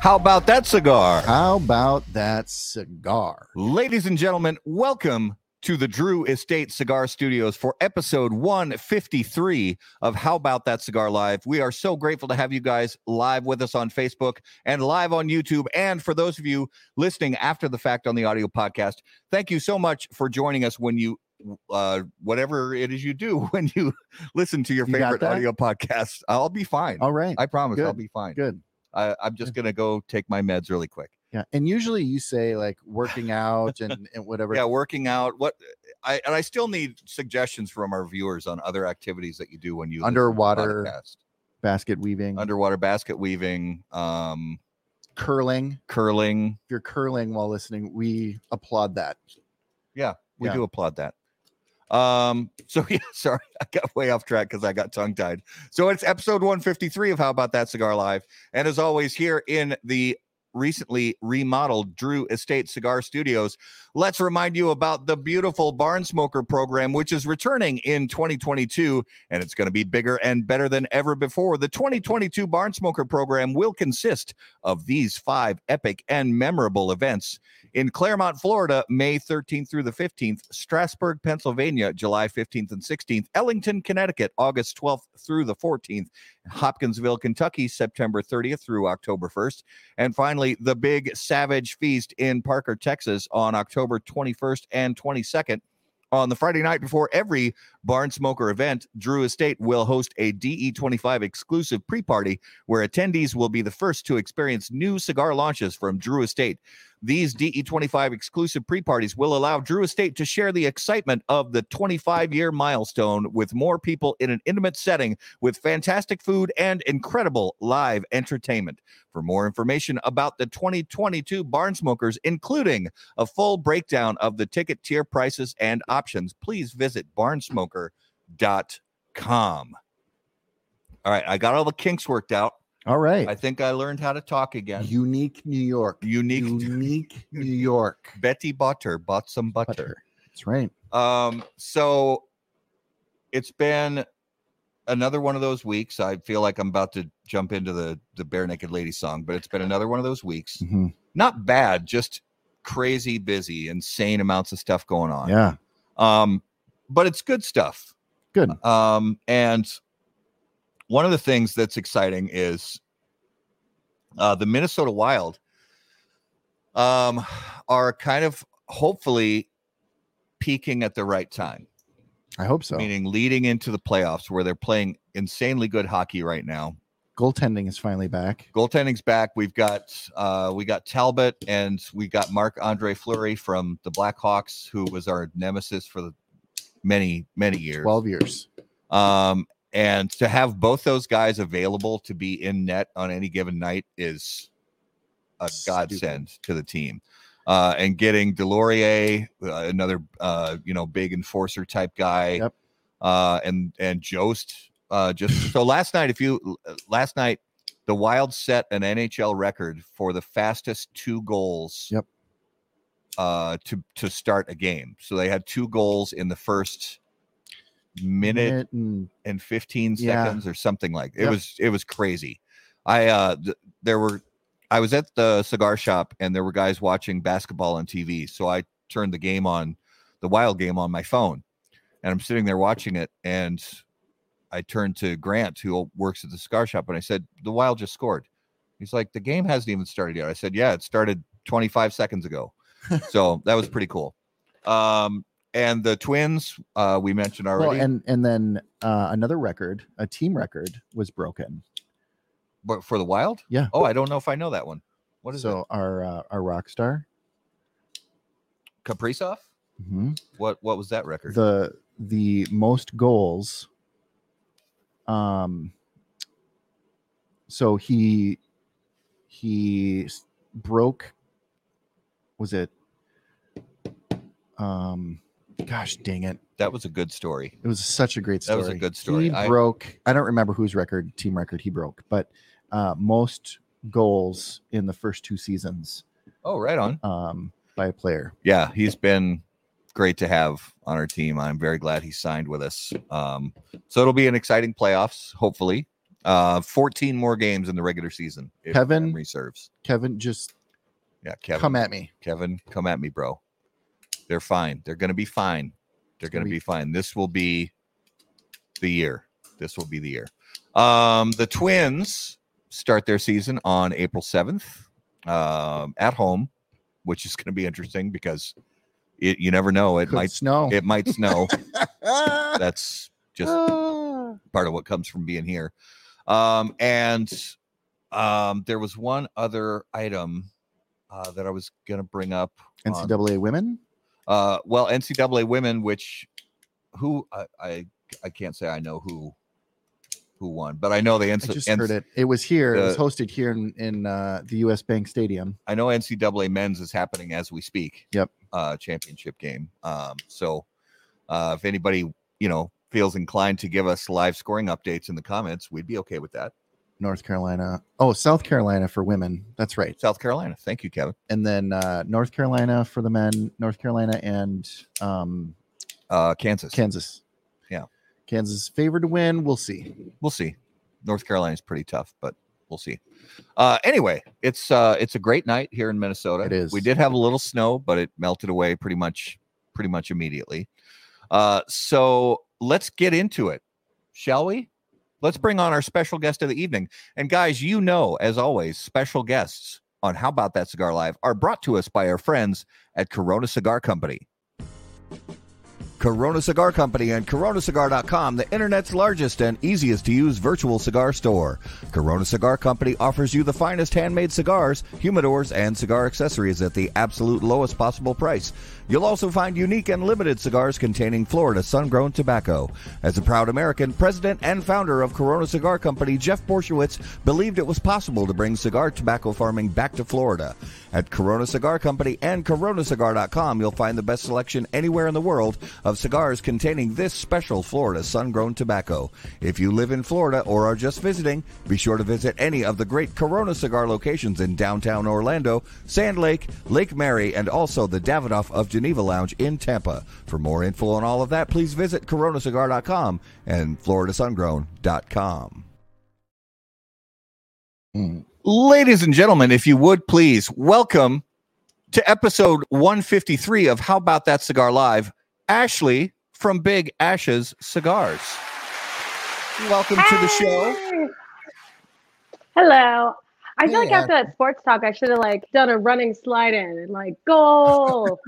How about that cigar? How about that cigar? Ladies and gentlemen, welcome to the Drew Estate Cigar Studios for episode 153 of How About That Cigar Live. We are so grateful to have you guys live with us on Facebook and live on YouTube. And for those of you listening after the fact on the audio podcast, thank you so much for joining us when you uh whatever it is you do when you listen to your You favorite audio podcast i'll be fine All right. i promise i'll be fine Good. I, i'm just gonna go take my meds really quick Yeah. And usually you say like working out and, and whatever. yeah working out what i and i still need suggestions from our viewers on other activities that you do when you Underwater. Basket weaving, underwater basket weaving um curling. curling If you're curling while listening, we applaud that. Yeah, we Yeah. do applaud that um so yeah sorry i got way off track because i got tongue tied so it's episode 153 of how about that cigar live and as always here in the recently remodeled drew estate cigar studios let's remind you about the beautiful barn smoker program which is returning in 2022 and it's going to be bigger and better than ever before. The 2022 barn smoker program will consist of these five epic and memorable events in Clermont, Florida, May 13th through the 15th, Strasburg, Pennsylvania, July 15th and 16th, Ellington, Connecticut, August 12th through the 14th, Hopkinsville, Kentucky, September 30th through October 1st, and finally, the Big Savage Feast in Parker, Texas on October 21st and 22nd. On the Friday night before every Barn Smoker event, Drew Estate will host a DE25 exclusive pre party where attendees will be the first to experience new cigar launches from Drew Estate. These DE25 exclusive pre parties will allow Drew Estate to share the excitement of the 25 year milestone with more people in an intimate setting with fantastic food and incredible live entertainment. For more information about the 2022 Barn Smokers, including a full breakdown of the ticket tier prices and options, please visit barnsmoker.com. All right, I got all the kinks worked out. All right. I think I learned how to talk again. Unique New York. Unique Unique New York. Betty Butter bought some butter. Butter. That's right. Um, so it's been another one of those weeks. I feel like I'm about to jump into the the bare naked lady song, but it's been another one of those weeks. Mhm. Not bad, just crazy busy, insane amounts of stuff going on. Yeah. Um, but it's good stuff. Good. Um, and one of the things that's exciting is uh, the Minnesota Wild um, are kind of hopefully peaking at the right time, I hope so. meaning leading into the playoffs where they're playing insanely good hockey right now. Goaltending is finally back. Goaltending's back. We've got uh, we got Talbot and we got Marc Andre Fleury from the Blackhawks, who was our nemesis for the many many years. 12 years. Um, and to have both those guys available to be in net on any given night is a godsend to the team. Uh, and getting Deslauriers, uh, another uh, you know big enforcer type guy, Yep. uh, and and Jost. Uh, just so last night, if you last night, the Wild set an NHL record for the fastest two goals. Yep. Uh, to to start a game, so they had two goals in the first minute and and 15 Yeah. seconds or something like it Yep. was it was crazy. I uh th- there were i was at the cigar shop and there were guys watching basketball on tv so i turned the game on the wild game on my phone and i'm sitting there watching it and i turned to grant who works at the cigar shop and i said the wild just scored. He's like the game hasn't even started yet. I said yeah it started 25 seconds ago. So that was pretty cool. Um and the twins uh we mentioned already well, and and then uh, another record, a team record, was broken. But for the wild? Yeah. Oh, I don't know if I know that one. What is so our uh, our rock star, it? Kaprizov? mhm, What what was that record? the the most goals. Um. So he he broke. Was it? Um. Gosh, dang it! that was a good story. It was such a great story. That was a good story. He I- broke. I don't remember whose record, team record, he broke, but uh, most goals in the first two seasons Oh, right on. um, by a player. Yeah, he's been great to have on our team. I'm very glad he signed with us. Um, so it'll be an exciting playoffs, hopefully. Uh, 14 more games in the regular season. Kevin? reserves. Kevin, just Yeah, Kevin. come at me. Kevin, come at me, bro. They're fine. They're going to be fine. They're going gonna be- fine. This will be the year. This will be the year. Um, the Twins start their season on April 7th um, at home, which is going to be interesting because it, you never know. It Could might snow. it might snow. That's just ah. part of what comes from being here. Um, and um, there was one other item uh, that I was going to bring up. on- NCAA women. Uh, well, NCAA women, which who I, I I can't say I know who who won, but I know the I NC, just heard it. It was here. it was hosted here in, in uh, the U.S. Bank Stadium. I know NCAA men's is happening as we speak. Yep. Uh, championship game. Um, so uh, if anybody you know feels inclined to give us live scoring updates in the comments, we'd be okay with that. North Carolina. Oh, South Carolina for women. That's right. South Carolina. Thank you, Kevin. And then uh, North Carolina for the men. North Carolina and um, Uh, Kansas. Kansas. Yeah. Kansas favored to win. We'll see. we'll see. North Carolina's pretty tough, but we'll see. Uh, anyway, it's uh, it's a great night here in Minnesota. It is. We did have a little snow, but it melted away pretty much pretty much immediately. Uh, so let's get into it, shall we? Let's bring on our special guest of the evening. And guys, you know, as always, special guests on How About That Cigar Live are brought to us by our friends at Corona Cigar Company. Corona Cigar Company and coronacigar.com, the internet's largest and easiest to use virtual cigar store. Corona Cigar Company offers you the finest handmade cigars, humidors, and cigar accessories at the absolute lowest possible price. You'll also find unique and limited cigars containing Florida sun-grown tobacco. As a proud American, president and founder of Corona Cigar Company, Jeff Borysiewicz believed it was possible to bring cigar tobacco farming back to Florida. At Corona Cigar Company and coronacigar.com, you'll find the best selection anywhere in the world of cigars containing this special Florida sun-grown tobacco. If you live in Florida or are just visiting, be sure to visit any of the great Corona cigar locations in downtown Orlando, Sand Lake, Lake Mary, and also the Davidoff of Geneva Lounge in Tampa. For more info on all of that, please visit coronacigar.com and floridasungrown.com. Ladies and gentlemen, if you would please welcome to episode 153 of How About That Cigar Live, Ashley from Big Ashes Cigars. Welcome to the show. Hello. I feel Hey, like after that sports talk, I should have like done a running slide in and like goal.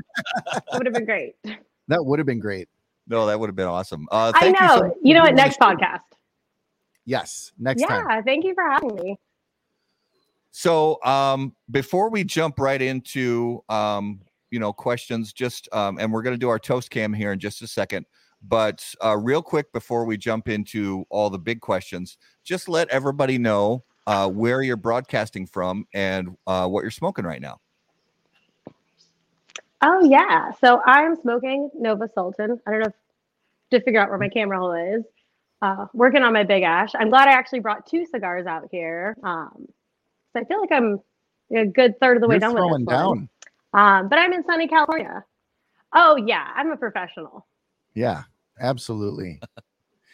it would have been great. That would have been great. No, that would have been awesome. Uh, I know. You, You, so much for know what? Next podcast. Yes. Next yeah. time. Thank you for having me. So, um, before we jump right into, um, you know, questions, just, um, and we're going to do our toast cam here in just a second. But uh, real quick, before we jump into all the big questions, just let everybody know uh, where you're broadcasting from and uh, what you're smoking right now. Oh yeah. So I'm smoking Nova Sultan. I don't know if, to figure out where my camera hole is. Uh, working on my big ash. I'm glad I actually brought two cigars out here. Um, so I feel like I'm a good third of the way You're done with this one. down. Um, but I'm in sunny California. Oh yeah, I'm a professional. Yeah, absolutely.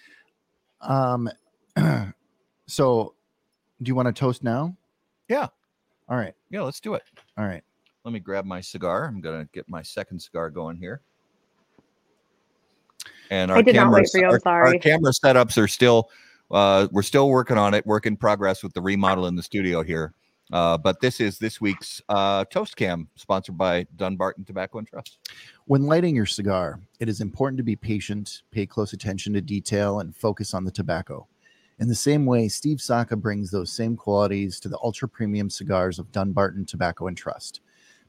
um, so do you want to toast now? Yeah. All right. Yeah, let's do it. All right. Let me grab my cigar. I'm going to get my second cigar going here. And our I did not wait for you, I'm our- our sorry. camera setups are still, uh, we're still working on it, work in progress with the remodel in the studio here. Uh, but this is this week's uh, Toast Cam, sponsored by Dunbarton Tobacco and Trust. When lighting your cigar, it is important to be patient, pay close attention to detail, and focus on the tobacco. In the same way, Steve Saka brings those same qualities to the ultra premium cigars of Dunbarton Tobacco and Trust.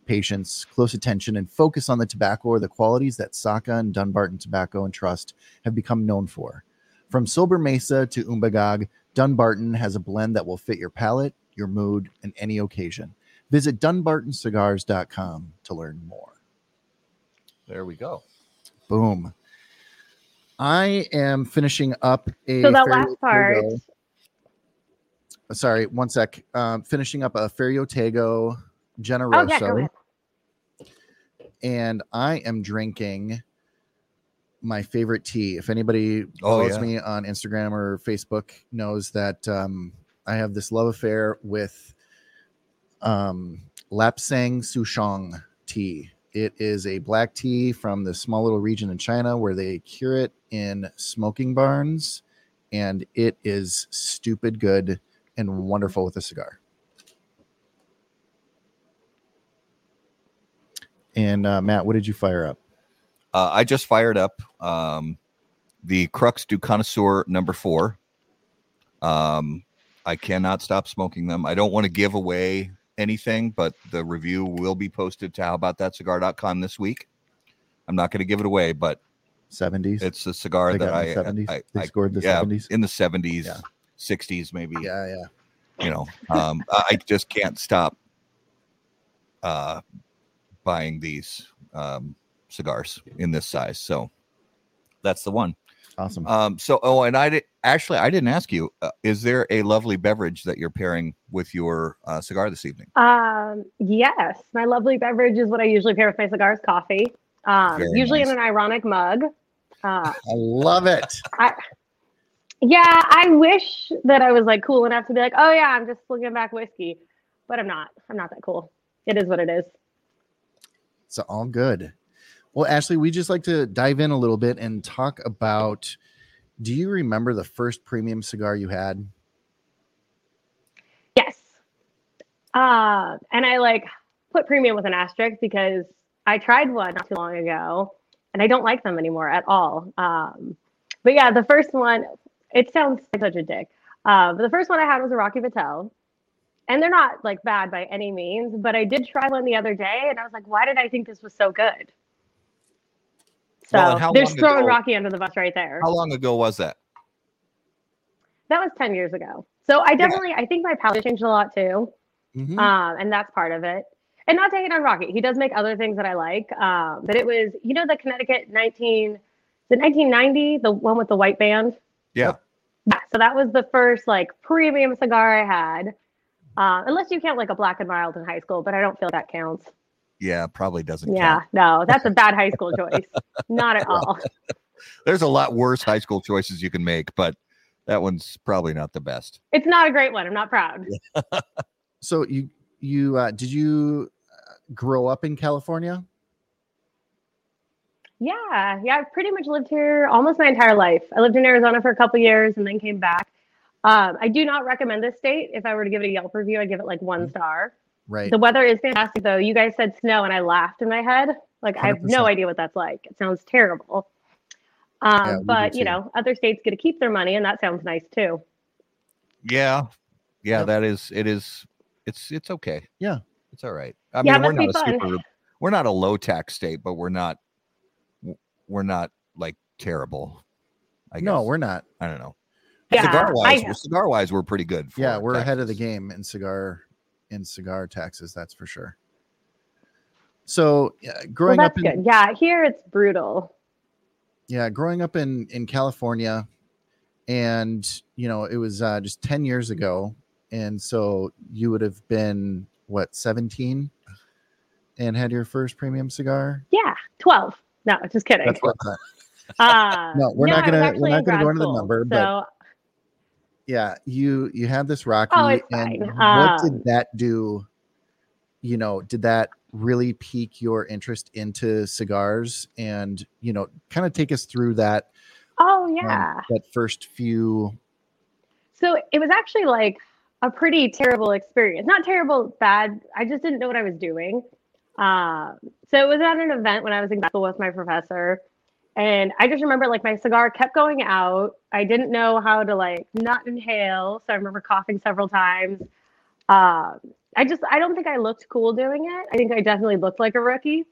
Patience, close attention, and focus on the tobacco are the qualities that Saka and Dunbarton Tobacco and Trust have become known for. From Sobremesa to Umbagog, Dunbarton has a blend that will fit your palate, your mood, and any occasion. Visit dunbartoncigars.com to learn more. There we go. Boom. I am finishing up a. So that last part. Tego- Sorry, one sec. Um, finishing up a Ferio Tego Generoso, Oh yeah, go ahead. and I am drinking my favorite tea. If anybody Oh, follows yeah. me on Instagram or Facebook, knows that um, I have this love affair with um, Lapsang Souchong tea. It is a black tea from the small little region in China where they cure it in smoking barns, and it is stupid good and wonderful with a cigar. And uh, Matt, what did you fire up? Uh, I just fired up um, the Crux du Connoisseur number four. Um, I cannot stop smoking them. I don't want to give away anything, but the review will be posted to howaboutthatcigar.com this week. I'm not going to give it away, but 70s. it's a cigar that I, the 70s. I, they scored the yeah, 70s. in the 70s, Yeah. 60s, maybe. Yeah, yeah. You know, um, I I just can't stop uh, buying these um, cigars in this size. So that's the one. Awesome. Um, so, oh, and I did actually, I didn't ask you, uh, is there a lovely beverage that you're pairing with your uh, cigar this evening? Um, yes, my lovely beverage is what I usually pair with my cigars, coffee. Um, Very usually nice. in an ironic mug. Uh, I love it. yeah, I wish that I was like cool enough to be like, oh yeah, I'm just slinging back whiskey, but I'm not. I'm not that cool. It is what it is. It's all good. Well, Ashley, we just like to dive in a little bit and talk about do you remember the first premium cigar you had? Yes. Uh, and I like put premium with an asterisk because I tried one not too long ago and I don't like them anymore at all. Um, but yeah, the first one, it sounds like such a dick. Uh, but the first one I had was a Rocky Patel. And they're not like bad by any means, but I did try one the other day and I was like, why did I think this was so good? So Well, there's throwing ago- Rocky under the bus right there. How long ago was that? That was 10 years ago. So I definitely, I think my palate changed a lot too. Mhm. um, and that's part of it. And not to hate on Rocky, he does make other things that I like. Um, but it was, you know, the Connecticut 19, the 1990, the one with the white band. Yeah. Yeah, so that was the first like premium cigar I had. Uh, unless you count like a black and mild in high school, but I don't feel that counts. Yeah, probably doesn't. Yeah, count. no, that's a bad high school choice. Not at all. There's a lot worse high school choices you can make, but that one's probably not the best. It's not a great one. I'm not proud. So you you uh, did you uh, grow up in California? Yeah, yeah, I've pretty much lived here almost my entire life. I lived in Arizona for a couple years and then came back. Um, I do not recommend this state. If I were to give it a Yelp review, I'd give it like one star. Right. The weather is fantastic though. You guys said snow and I laughed in my head. Like I have no idea what that's like. It sounds terrible. Um, Yeah, but you know, other states get to keep their money and that sounds nice too. Yeah, yeah, Yep. that is. It is. It's it's okay. Yeah. it's all right. I Yeah, mean, we're not be a fun. super. We're not a low tax state, but we're not. We're not like terrible. I no, we're not. I don't know. Yeah, cigar wise, cigar wise, we're pretty good. Yeah, we're ahead of the game in cigar in cigar taxes. That's for sure. So yeah, well, growing that's up in good. Yeah, here it's brutal. yeah growing up in in california and you know it was uh, just 10 years ago and so you would have been what 17 and had your first premium cigar Yeah, 12. No, just kidding. that's what. Uh, No, we're not gonna- we're not gonna go into the number, but- so yeah you you had this rocky Oh, it's and fine. what Um, did that do you know did that really pique your interest into cigars and you know kind of take us through that oh um, yeah. that first few So it was actually like a pretty terrible experience. Not terrible, bad. I just didn't know what I was doing. Um, so it was at an event when I was in school with my professor. And I just remember like my cigar kept going out. I didn't know how to like not inhale. So I remember coughing several times. Um, I just, I don't think I looked cool doing it. I think I definitely looked like a rookie.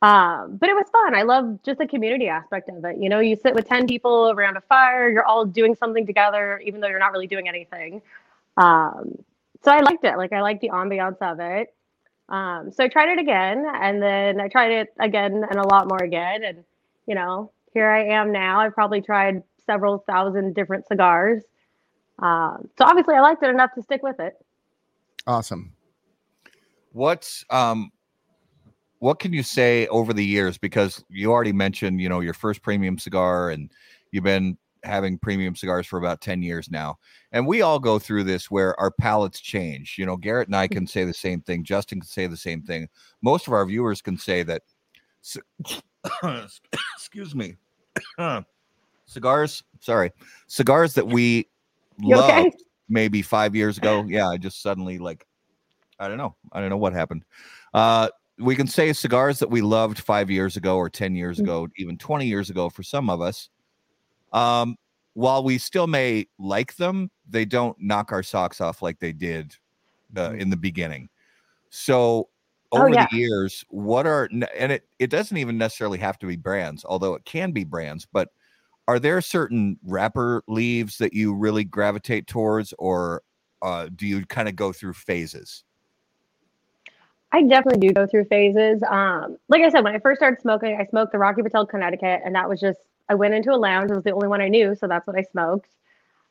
Um, but it was fun. I love just the community aspect of it. You know, you sit with 10 people around a fire, you're all doing something together, even though you're not really doing anything. Um, so I liked it. Like I liked the ambiance of it. Um, so I tried it again and then I tried it again and a lot more again. And, you know, here I am now. I've probably tried several thousand different cigars. Um, so obviously I liked it enough to stick with it. awesome What's um what can you say over the years? Because you already mentioned, you know, your first premium cigar, and you've been having premium cigars for about 10 years now. And we all go through this where our palates change. You know, Garrett and I can say the same thing. Justin can say the same thing. Most of our viewers can say that. Excuse me. cigars, sorry, cigars that we You loved okay? maybe five years ago. Yeah, I just suddenly like, I don't know. I don't know what happened. Uh, we can say cigars that we loved five years ago or 10 years Mm. ago, even 20 years ago for some of us. Um, while we still may like them, they don't knock our socks off like they did uh, Mhm. in the beginning. So Oh, over yeah. the years, what are and it it doesn't even necessarily have to be brands, although it can be brands, but are there certain wrapper leaves that you really gravitate towards or uh, do you kind of go through phases? I definitely do go through phases. Um, like I said, when I first started smoking, I smoked the Rocky Patel Connecticut, and that was just I went into a lounge. It was the only one I knew, so that's what I smoked.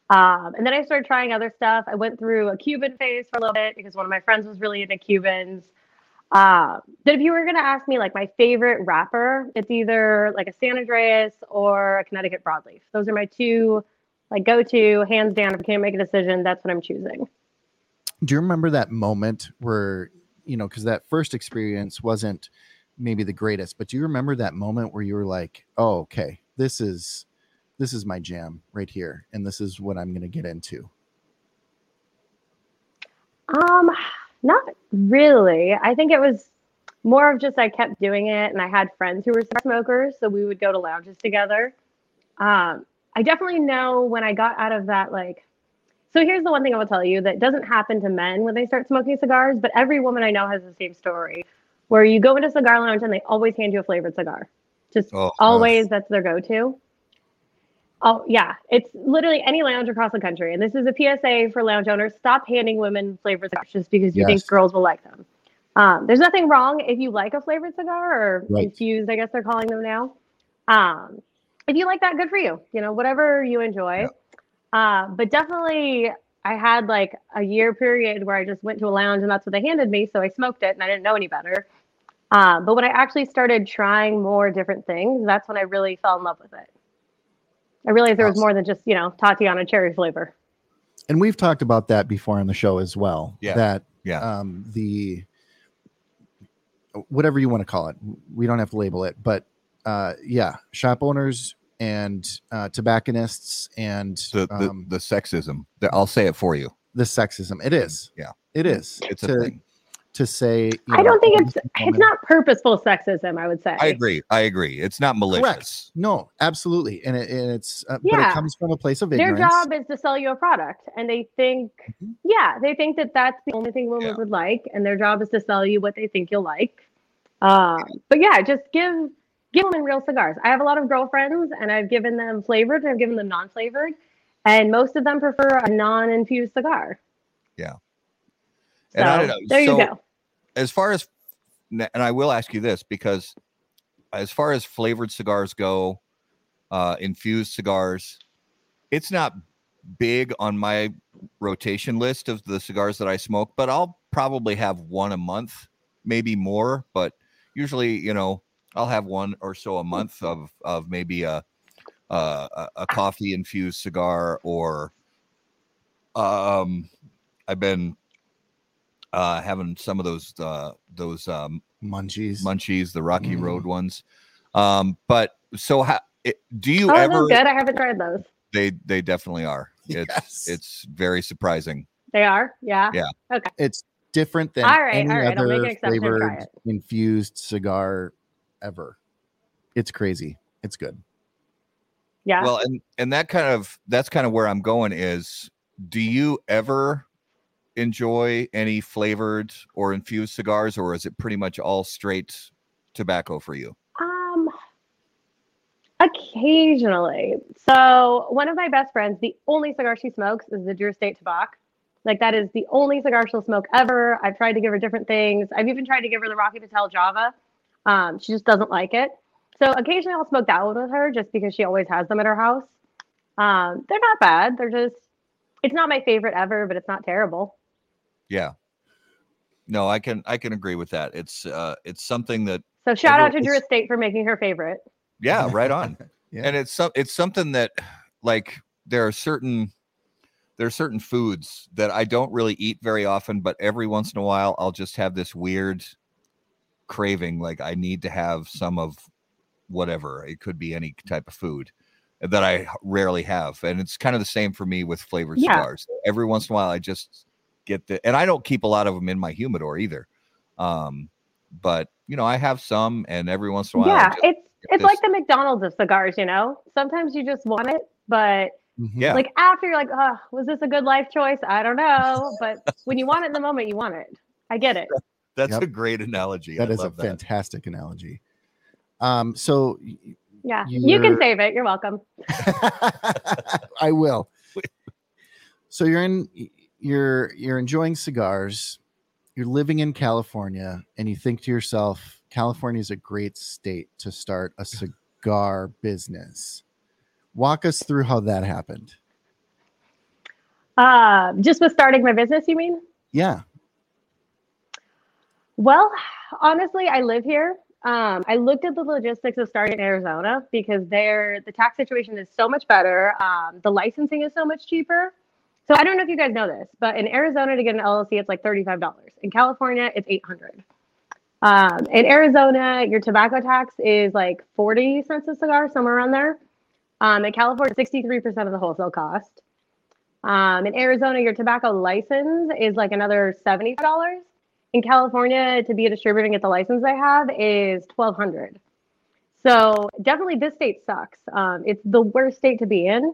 Um, and then I started trying other stuff. I went through a Cuban phase for a little bit because one of my friends was really into Cubans. Um, but if you were gonna ask me like my favorite wrapper, it's either like a San Andreas or a Connecticut broadleaf. Those are my two like go-to, hands down. If I can't make a decision, that's what I'm choosing. do you remember that moment where you know because that first experience wasn't maybe the greatest but do you remember that moment where you were like oh okay this is this is my jam right here and this is what i'm going to get into Um, not really. I think it was more of just I kept doing it, and I had friends who were smokers, so we would go to lounges together. Um, I definitely know when I got out of that, like, so here's the one thing I will tell you that doesn't happen to men when they start smoking cigars, but every woman I know has the same story, where you go into a cigar lounge and they always hand you a flavored cigar, just Oh, always that's their go-to. Oh yeah, it's literally any lounge across the country, and this is a PSA for lounge owners: stop handing women flavored cigars just because you Yes. think girls will like them. Um, there's nothing wrong if you like a flavored cigar or Right. infused, I guess they're calling them now. Um, if you like that, good for you. You know, whatever you enjoy. Uh, but definitely, I had like a year period where I just went to a lounge and that's what they handed me, so I smoked it and I didn't know any better. Um, but when I actually started trying more different things, that's when I really fell in love with it. I realized there was more than just, you know, Tatiana cherry flavor. and we've talked about that before on the show as well Yeah. that Yeah. um the whatever you want to call it we don't have to label it but uh yeah shop owners and uh tobacconists and the the, um, the sexism. I'll say it for you. the sexism it is Yeah. it is It's a thing. To say you I don't think it's this it's not purposeful sexism. I would say. I agree. I agree. It's not malicious. no absolutely and, it, and it's uh, but Yeah. it comes from a place of ignorance. Their job is to sell you a product, and they think, Mhm. yeah, they think that that's the only thing women Yeah. would like, and their job is to sell you what they think you'll like. Um, but yeah, just give give women real cigars. I have a lot of girlfriends, and I've given them flavored, and I've given them non-flavored, and most of them prefer a non-infused cigar. Yeah. So And I don't know, there so- you go. as far as and I will ask you this because as far as flavored cigars go, uh, infused cigars, it's not big on my rotation list of the cigars that I smoke, but I'll probably have one a month, maybe more, but usually, you know, I'll have one or so a month of of maybe a uh, a, a coffee infused cigar or um I've been uh having some of those uh those um munchies munchies the rocky Mm. road ones um but so how it, do you Oh, ever those good. I haven't tried those. they they definitely are it's Yes. it's very surprising They are, yeah. Yeah. Okay, it's different than All right, any all right, I'll make other an exception and try flavored infused cigar ever it's crazy it's good Yeah. well and and that kind of that's kind of where i'm going is do you ever enjoy any flavored or infused cigars or is it pretty much all straight tobacco for you Um, occasionally. So one of my best friends, the only cigar she smokes is the Drew Estate Tobacco. Like that is the only cigar she'll smoke ever. I've tried to give her different things. I've even tried to give her the Rocky Patel Java. Um, she just doesn't like it. So occasionally I'll smoke that one with her just because she always has them at her house. Um, they're not bad. They're just, it's not my favorite ever, but it's not terrible. Yeah. No, I can I can agree with that. It's uh it's something that So shout out to Drew Estate for making her favorite. Yeah, right on. Yeah. And it's some it's something that like there are certain there are certain foods that I don't really eat very often, but every once in a while I'll just have this weird craving like I need to have some of whatever. It could be any type of food that I rarely have. And it's kind of the same for me with flavored Yeah. cigars. Every once in a while I just get the and I don't keep a lot of them in my humidor either. Um but you know, I have some and every once in a while yeah, just- it's it's this- like the McDonald's of cigars, you know. Sometimes you just want it, but. Yeah. like after you're like, oh, was this a good life choice? I don't know. But when you want it in the moment, you want it. I get it. That's Yep. a great analogy. That I is a that. fantastic analogy. Um, so Yeah. You can You're- save it. You're welcome. I will. So you're in you're you're enjoying cigars. You're living in California and you think to yourself, California is a great state to start a cigar business. Walk us through how that happened. Uh, just with starting my business, you mean? Yeah. Well, honestly, I live here. Um, I looked at the logistics of starting in Arizona because there the tax situation is so much better. Um, the licensing is so much cheaper. So I don't know if you guys know this, but in Arizona to get an LLC, it's like thirty-five dollars. In California, it's eight hundred. Um, in Arizona, your tobacco tax is like forty cents a cigar, somewhere around there. Um, in California, sixty-three percent of the wholesale cost. Um, in Arizona, your tobacco license is like another seventy dollars. in California to be a distributor and get the license I have is twelve hundred. So definitely this state sucks. Um, it's the worst state to be in.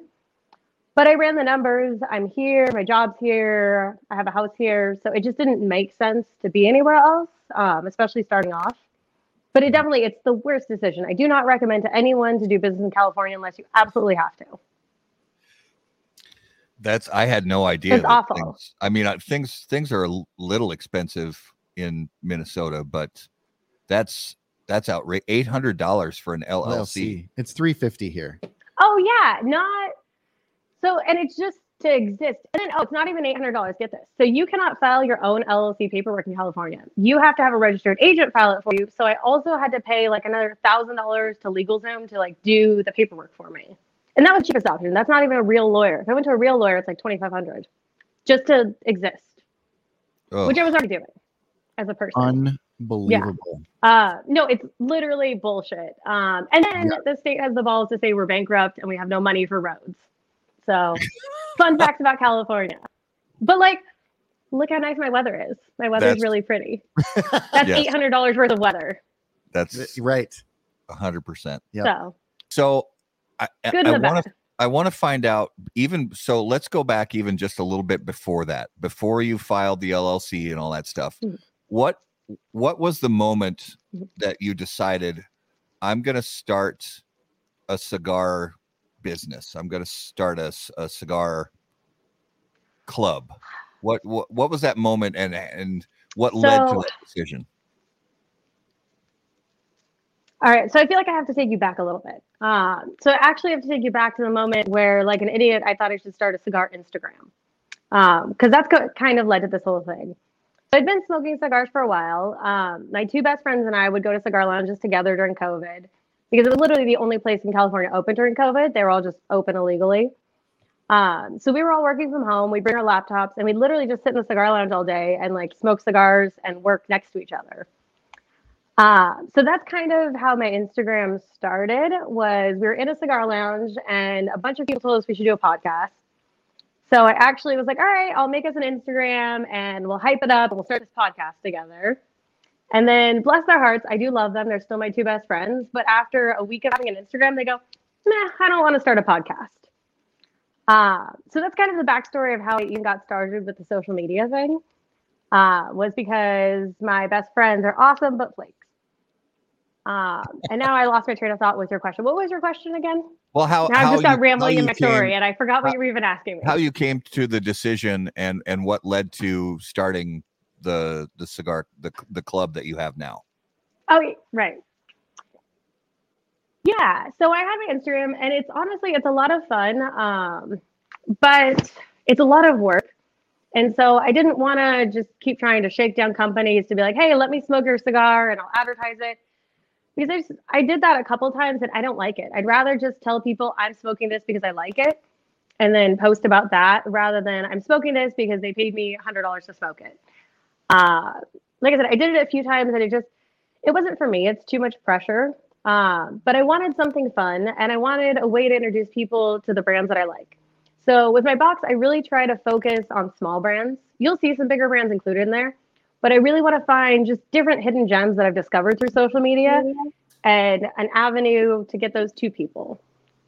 But I ran the numbers. I'm here. My job's here. I have a house here. So it just didn't make sense to be anywhere else, um, especially starting off. But it definitely it's the worst decision. I do not recommend to anyone to do business in California unless you absolutely have to. That's I had no idea. It's awful. Things, I mean, uh, things things are a little expensive in Minnesota, but that's that's outrageous. Eight hundred dollars for an LLC. LLC. It's 350 here. Oh yeah, not so, and it's just to exist. And then oh, it's not even eight hundred dollars. Get this. So you cannot file your own LLC paperwork in California. You have to have a registered agent file it for you. So I also had to pay like another thousand dollars to LegalZoom to like do the paperwork for me. And that was the cheapest option. That's not even a real lawyer. If I went to a real lawyer, it's like twenty five hundred just to exist, Oh, which I was already doing as a person. Unbelievable. Uh, no, it's literally bullshit. Um, and then Yeah. the state has the balls to say we're bankrupt and we have no money for roads. So, fun facts about California. But like, look how nice my weather is. My weather is really pretty. That's Yes. eight hundred dollars worth of weather. that's right. hundred percent. Yeah. So So I, I- good I and want to I want to find out even so. Let's go back even just a little bit before that, before you filed the LLC and all that stuff. Mhm. What what was the moment Mhm. that you decided I'm going to start a cigar business? I'm going to start a, a cigar club. What, what what was that moment and and what led to So- that decision? All right, so I feel like I have to take you back a little bit. Um, so I actually have to take you back to the moment where, like an idiot, I thought I should start a cigar Instagram, because that's co- kind of led to this whole thing. So I'd been smoking cigars for a while. Um, my two best friends and I would go to cigar lounges together during COVID because it was literally the only place in California open during COVID. They were all just open illegally. Um, so we were all working from home. We bring our laptops and we literally just sit in the cigar lounge all day and like smoke cigars and work next to each other. Uh, so that's kind of how my Instagram started. Was we were in a cigar lounge and a bunch of people told us we should do a podcast. So I actually was like, all right, I'll make us an Instagram and we'll hype it up and we'll start this podcast together. And then bless their hearts, I do love them. They're still my two best friends. But after a week of having an Instagram, they go, nah, I don't want to start a podcast. Uh, so that's kind of the backstory of how I even got started with the social media thing. Uh, was because my best friends are awesome but flakes. Um, and now I lost my train of thought with your question. What was your question again? Well, how Now how I've just got you- rambling in my story, and I forgot what how- you were even asking me. how you came to the decision and and what led to starting the the cigar the the club that you have now Oh, right. Yeah. So I have my Instagram, and it's honestly it's a lot of fun, um, but it's a lot of work. And so I didn't want to just keep trying to shake down companies to be like, hey, let me smoke your cigar and I'll advertise it. because I just, I did that a couple times and I don't like it. I'd rather just tell people I'm smoking this because I like it and then post about that rather than I'm smoking this because they paid me $100 to smoke it. Uh, like I said, I did it a few times and it just, it wasn't for me. It's too much pressure. Um, but I wanted something fun and I wanted a way to introduce people to the brands that I like. So with my box, I really try to focus on small brands. You'll see some bigger brands included in there, but I really want to find just different hidden gems that I've discovered through social media and an avenue to get those to people.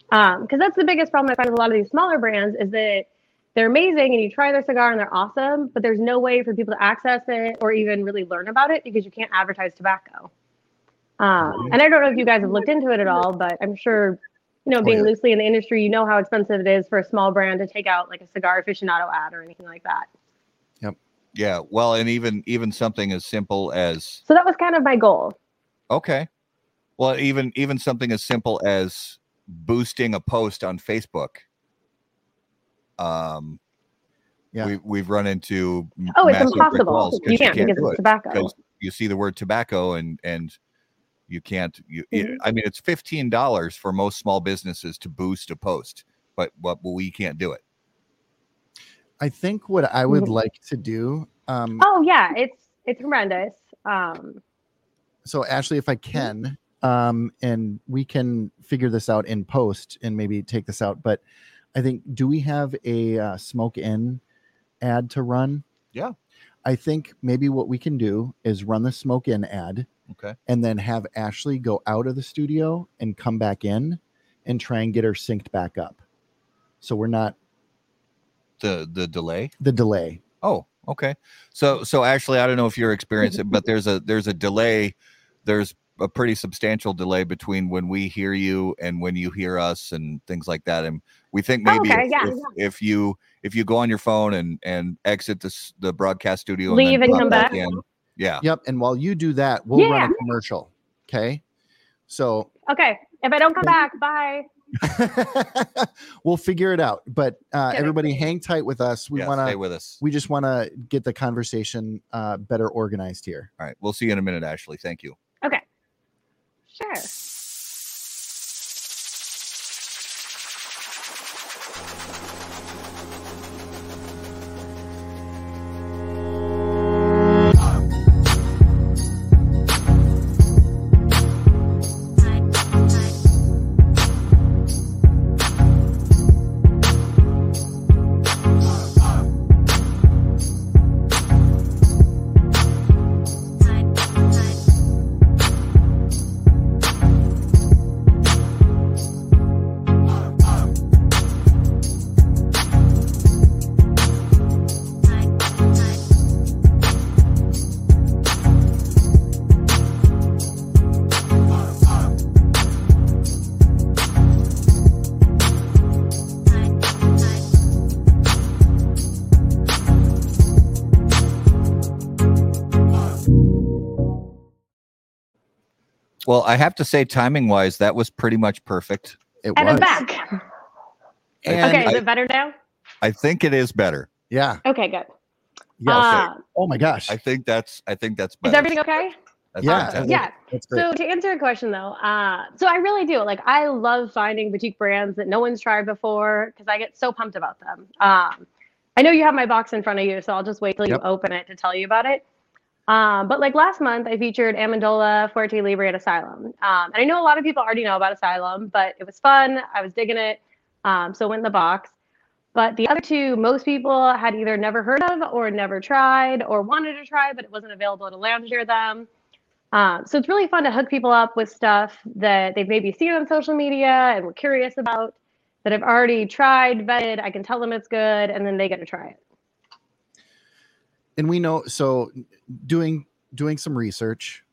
Because um, that's the biggest problem I find with a lot of these smaller brands is that they're amazing and you try their cigar and they're awesome, but there's no way for people to access it or even really learn about it because you can't advertise tobacco. Um, and I don't know if you guys have looked into it at all, but I'm sure, you know, being oh, yeah. loosely in the industry, you know how expensive it is for a small brand to take out like a cigar aficionado ad or anything like that. Yep. Yeah. Well, and even even something as simple as so that was kind of my goal. Okay. Well, even even something as simple as boosting a post on Facebook. Um, yeah, we, we've run into oh, it's impossible. You can't, you can't because it's tobacco. You see the word tobacco and and you can't. You, mm-hmm. I mean, it's fifteen dollars for most small businesses to boost a post, but but we can't do it. I think what I would mm-hmm. like to do. Um, oh yeah, it's it's horrendous. Um, so Ashley, if I mm-hmm. can, um, and we can figure this out in post and maybe take this out. But I think, do we have a uh, smoke in ad to run? Yeah. I think maybe what we can do is run the smoke in ad. Okay. And then have Ashley go out of the studio and come back in and try and get her synced back up. So we're not the the delay. The delay. Oh, okay. So so Ashley, I don't know if you're experiencing, but there's a there's a delay. There's a pretty substantial delay between when we hear you and when you hear us and things like that. And we think oh, maybe oh, okay, if, yeah, if, yeah. if, you if you go on your phone and and exit the the broadcast studio, leave and, and come back. In, yeah. Yep. And while you do that, we'll yeah. run a commercial. Okay. So. Okay. If I don't come back, bye. we'll figure it out. But uh, everybody, hang tight with us. We want to stay with us. We just want to get the conversation uh, better organized here. All right. We'll see you in a minute, Ashley. Thank you. Sure. Well, I have to say, timing wise, that was pretty much perfect. It and was. I'm back. And okay, is I, it better now? I think it is better. Yeah. Okay, good. Yeah. Uh, oh my gosh. I think that's. I think that's. Better. Is everything okay? That's yeah. yeah. So to answer your question though, uh, so I really do like I love finding boutique brands that no one's tried before because I get so pumped about them. Um, I know you have my box in front of you, so I'll just wait till yep. you open it to tell you about it. Um, but like last month, I featured Amendola Fuerte Libre at Asylum. Um, and I know a lot of people already know about Asylum, but it was fun. I was digging it. Um, so it went in the box. But the other two, most people had either never heard of or never tried or wanted to try, but it wasn't available at a lounge near them. Um, so it's really fun to hook people up with stuff that they've maybe seen on social media and were curious about that I've already tried, vetted. I can tell them it's good, and then they get to try it and we know so doing doing some research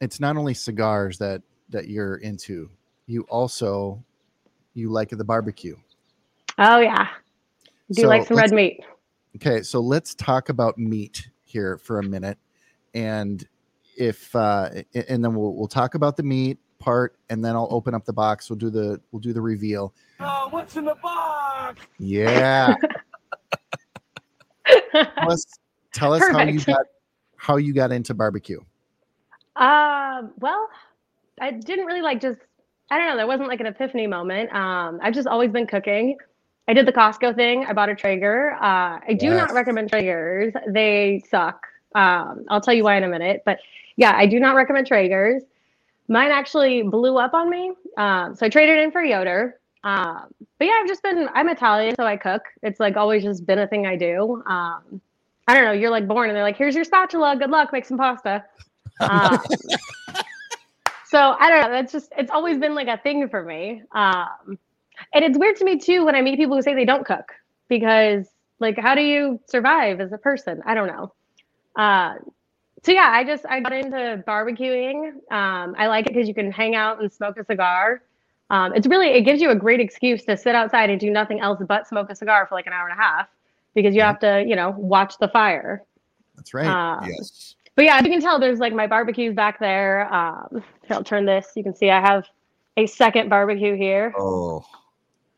it's not only cigars that that you're into you also you like the barbecue. Oh yeah. Do so like some red meat. Okay so let's talk about meat here for a minute. And if uh and then we'll we'll talk about the meat part and then I'll open up the box. We'll do the we'll do the reveal. Oh what's in the box? Yeah. Let's Tell us Perfect. how you got how you got into barbecue. Um, well, I didn't really like just I don't know, there wasn't like an epiphany moment. Um, I've just always been cooking. I did the Costco thing. I bought a Traeger. Uh, I do Yes. not recommend Traegers. They suck. Um, I'll tell you why in a minute. But yeah, I do not recommend Traegers. Mine actually blew up on me. Um, so I traded in for Yoder. Um, but yeah, I've just been, I'm Italian, so I cook. It's like always just been a thing I do. Um, I don't know. You're like born and they're like, here's your spatula. Good luck. Make some pasta. Um, so I don't know. That's just, it's always been like a thing for me. Um, and it's weird to me too when I meet people who say they don't cook because, like, how do you survive as a person? I don't know. Uh, so yeah, I just I got into barbecuing. Um, I like it because you can hang out and smoke a cigar. Um, it's really it gives you a great excuse to sit outside and do nothing else but smoke a cigar for like an hour and a half because you Yeah. have to you know watch the fire. That's right. Um, Yes. but yeah, you can tell there's like my barbecues back there. Um, I'll turn this. You can see I have a second barbecue here. Oh,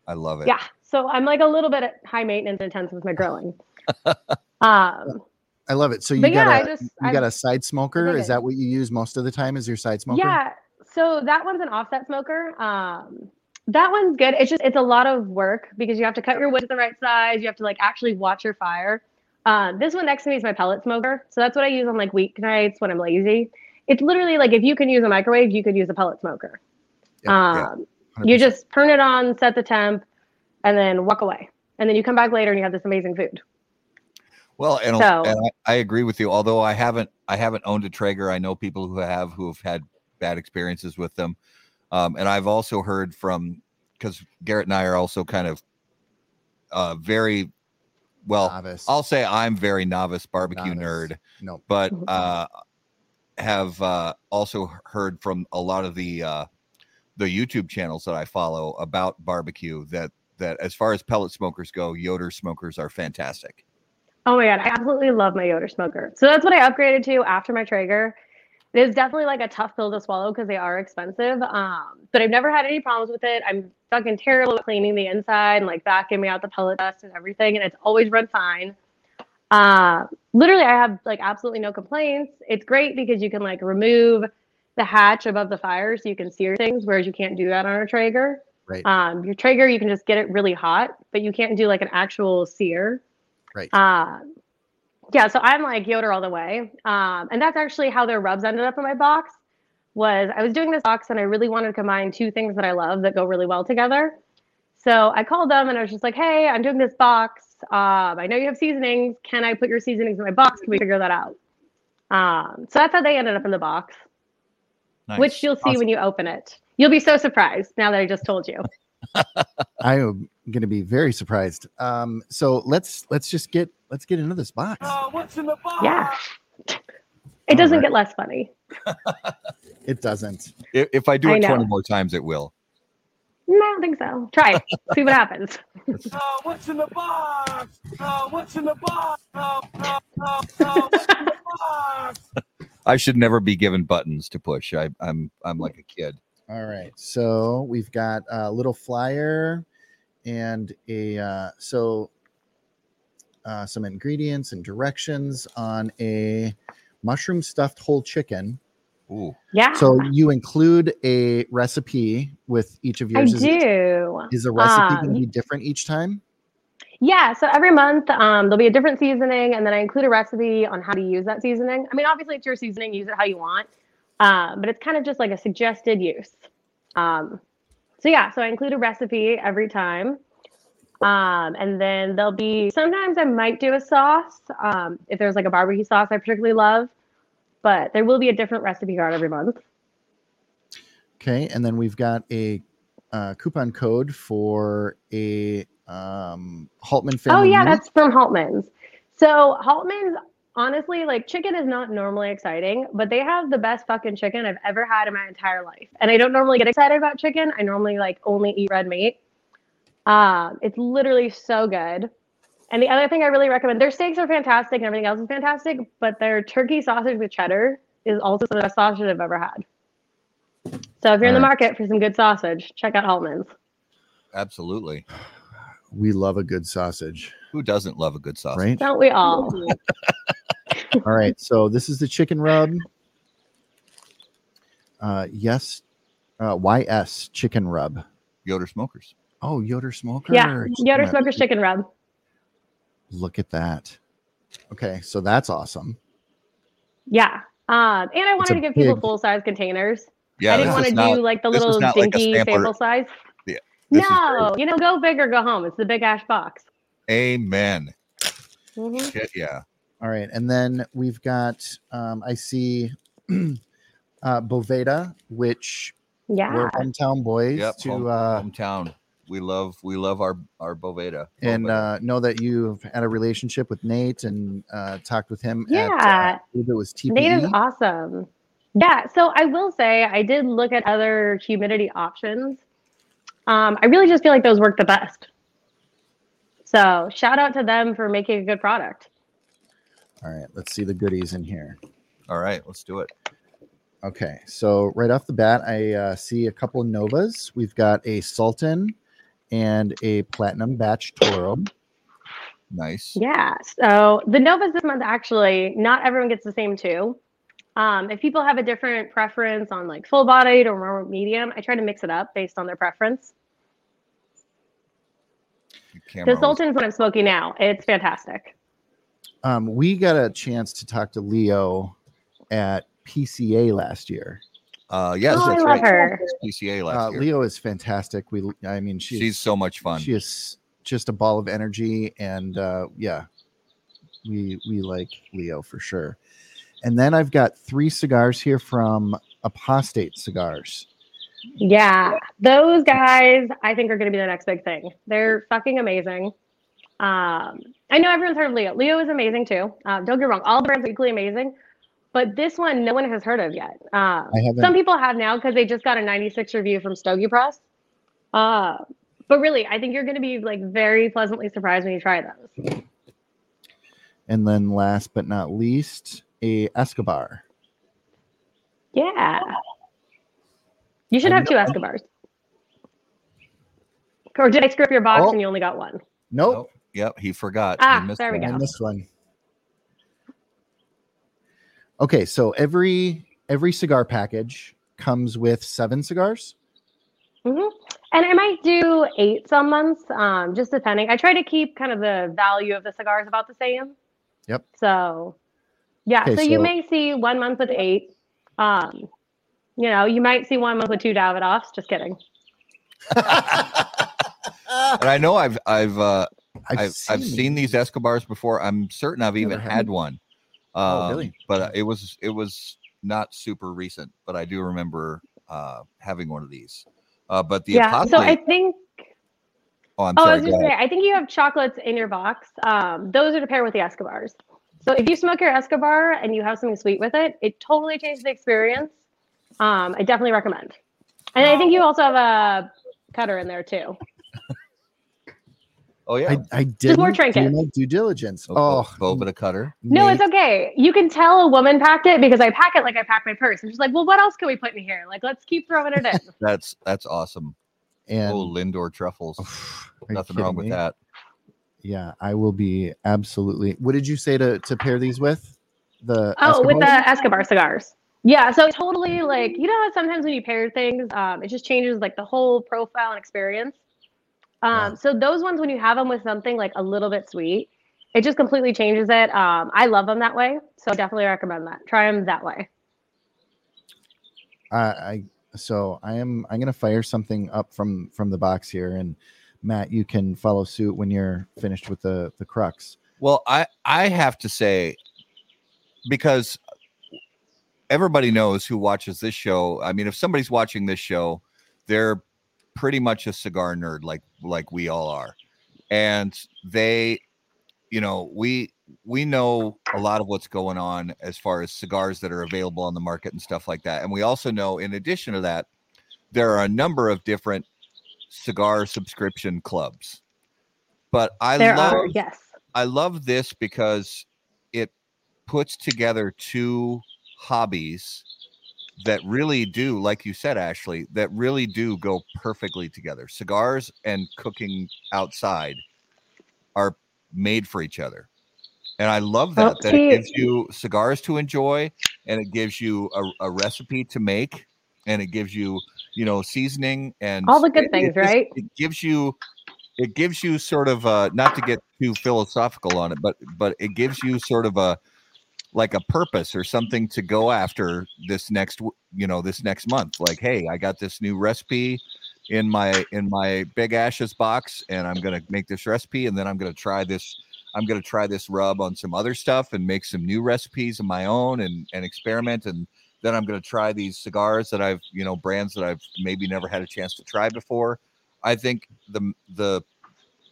I love it. Yeah. So I'm like a little bit high maintenance intense with my grilling. um, I love it. So you got yeah, a just you got a side smoker. Is that what you use most of the time? Is your side smoker? Yeah. So that one's an offset smoker. Um, that one's good. It's just it's a lot of work because you have to cut your wood to the right size. You have to like actually watch your fire. Um, this one next to me is my pellet smoker. So that's what I use on like weeknights when I'm lazy. It's literally like if you can use a microwave, you could use a pellet smoker. Yeah, um, 100%. you just turn it on, set the temp, and then walk away. And then you come back later and you have this amazing food. Well, and, So- and I, I agree with you. Although I haven't, I haven't owned a Traeger. I know people who have who have had bad experiences with them, um, and I've also heard from because Garrett and I are also kind of uh, very well. Novice. I'll say I'm very novice barbecue Novice. nerd, no. but uh, have uh, also heard from a lot of the uh, the YouTube channels that I follow about barbecue that that as far as pellet smokers go, Yoder smokers are fantastic. Oh my god, I absolutely love my Yoder smoker. So that's what I upgraded to after my Traeger. It is definitely like a tough pill to swallow because they are expensive. Um, but I've never had any problems with it. I'm fucking terrible at cleaning the inside and like vacuuming out the pellet dust and everything, and it's always run fine. Uh, literally, I have like absolutely no complaints. It's great because you can like remove the hatch above the fire so you can sear things, whereas you can't do that on a Traeger. Right. Um, your Traeger, you can just get it really hot, but you can't do like an actual sear. Right. Uh, yeah, so I'm like Yoder all the way. Um, and that's actually how their rubs ended up in my box. Was I was doing this box and I really wanted to combine two things that I love that go really well together. So I called them and I was just like, "Hey, I'm doing this box. Um, I know you have seasonings. Can I put your seasonings in my box? Can we figure that out?" Um, so that's how they ended up in the box, Nice. which you'll see when you open it. You'll be so surprised now that I just told you. I am going to be very surprised. Um, so let's let's just get let's get into this box. Uh, what's in the box? Yeah. It doesn't Alright. get less funny. It doesn't. If, if I do I it 20 more times, it will. No, I don't think so. Try it. See what happens. Uh, what's in the box? Uh, what's in the box? Uh, uh, uh, uh, what's in the box? I should never be given buttons to push. I, I'm I'm like a kid. All right. So we've got a little flyer and a uh, so uh, some ingredients and directions on a mushroom stuffed whole chicken. Ooh, Yeah. So you include a recipe with each of I yours. Is, it- do. is the recipe Um, going to be different each time? Yeah, so every month um, there'll be a different seasoning, and then I include a recipe on how to use that seasoning. I mean, obviously it's your seasoning, use it how you want, um, but it's kind of just like a suggested use. Um, so yeah, so I include a recipe every time, um, and then there'll be sometimes I might do a sauce um, if there's like a barbecue sauce I particularly love, but there will be a different recipe card every month. Okay, and then we've got a uh, coupon code for a um, Haltman Oh yeah, meal. that's from Haltman's. So Haltman's, honestly, like chicken is not normally exciting, but they have the best fucking chicken I've ever had in my entire life. And I don't normally get excited about chicken. I normally like only eat red meat. Um, it's literally so good. And the other thing I really recommend, their steaks are fantastic and everything else is fantastic, but their turkey sausage with cheddar is also the best sausage I've ever had. So if you're in the market for some good sausage, check out Haltman's. absolutely. we love a good sausage, Who doesn't love a good sausage? right? Don't we all? All right, so this is the chicken rub. Uh, yes, Uh, YS Chicken Rub. Yoder Smokers. Oh, Yoder Smoker. Yeah, Yoder Rub. Smoker's chicken rub. Look at that. Okay, so that's awesome. Yeah. Um, and I wanted to give people full size containers. Yeah, I didn't want to is not- do like the little not like dinky sample size. Yeah, this no, you know, go big or go home. It's the big ash box. Amen. Mhm. Shit, yeah. All right, and then we've got um, I see uh, Boveda, which Yeah. we're hometown boys Yep. to home- uh, hometown. We love we love our our Boveda. and Boveda. uh, know that you've had a relationship with Nate and uh, talked with him. At, uh, Yeah. I it was TPE. Nate is awesome. Yeah, so I will say I did look at other humidity options. Um, I really just feel like those work the best. So shout out to them for making a good product. All right, let's see the goodies in here. all right, let's do it. Okay, so right off the bat, I uh, see a couple of Novas. We've got a Sultan and a Platinum Batch Toro. Nice. Yeah. So the Novas this month actually, not everyone gets the same two. Um, if people have a different preference on like full bodied or more medium, I try to mix it up based on their preference. The was- Sultan's what I'm smoking now. It's fantastic. Um, we got a chance to talk to Leo at PCA last year. Uh, yes, Oh, I that's love right. her. PCA last Uh, year. Leo is fantastic. We, I mean, she's She's so much fun. she is just a ball of energy, and uh, yeah, we we like Leo for sure. And then I've got three cigars here from Apostate Cigars. Yeah, those guys I think are going to be the next big thing. They're fucking amazing. Um, I know everyone's heard of Leo. Leo is amazing too. Um, don't get wrong, all the brands are equally amazing, but this one no one has heard of yet. I some people have now because they just got a 96 review from Stogie Press. Uh, but really, I think you're going to be like very pleasantly surprised when you try those. And then last but not least, a Escobar. Yeah, you should have two Escobars. Or did I screw up your box Oh. and you only got one? Nope, Nope. Yep, he forgot. Ah, He missed there we one. I go. missed one. Okay, so every every cigar package comes with seven cigars. Mm-hmm. And I might do eight some months, um, just depending. I try to keep kind of the value of the cigars about the same. Yep. So, yeah. Okay, so, you may see one month with eight. Um, you know, you might see one month with two Davidoffs. Just kidding. And I know I've I've uh, I've, I've, I've seen these Escobars before. I'm certain I've even had had one. Um, Oh, really? But uh, it was it was not super recent. But I do remember uh, having one of these. Uh, but the yeah. So I think. oh, I'm Oh, I was just say, I think you have chocolates in your box. Um, those are to pair with the Escobars. So if you smoke your Escobar and you have something sweet with it, it totally changes the experience. Um, I definitely recommend. And I think you also have a cutter in there too. Oh yeah. I, I did more do trinkets. my due diligence. Oh, Oh, Boveda cutter. No, Nate- it's okay. You can tell a woman packed it because I pack it like I pack my purse. And she's like, well, what else can we put in here? Like, let's keep throwing it in. That's that's awesome. and oh, Lindor truffles. Are Nothing wrong with me? that. Yeah, I will be absolutely. What did you say to to pair these with? The oh, with the Escobar cigars. Yeah, so totally like you know sometimes when you pair things, um, it just changes like the whole profile and experience. Um, Yeah. so those ones when you have them with something like a little bit sweet, it just completely changes it. Um, I love them that way, so definitely recommend that. Try them that way. I, I so I am I'm gonna fire something up from from the box here, and Matt, you can follow suit when you're finished with the the crux. Well, I I have to say because everybody knows who watches this show. I mean, if somebody's watching this show, they're pretty much a cigar nerd like like we all are. And they you know, we we know a lot of what's going on as far as cigars that are available on the market and stuff like that. And we also know in addition to that, there are a number of different cigar subscription clubs. But I there love are yes. I love this because it puts together two hobbies that really do, like you said, Ashley, that really do go perfectly together. Cigars and cooking outside are made for each other. And I love that, Oh, that it gives you cigars to enjoy and it gives you a, a recipe to make and it gives you you know seasoning and All the good it- things, it just- right? it gives you it gives you sort of uh not to get too philosophical on it but but it gives you sort of a like a purpose or something to go after this next you know this next month like hey i got this new recipe in my in my big ashes box and i'm going to make this recipe and then i'm going to try this i'm going to try this rub on some other stuff and make some new recipes of my own and and experiment and then i'm going to try these cigars that i've you know brands that i've maybe never had a chance to try before. I think the the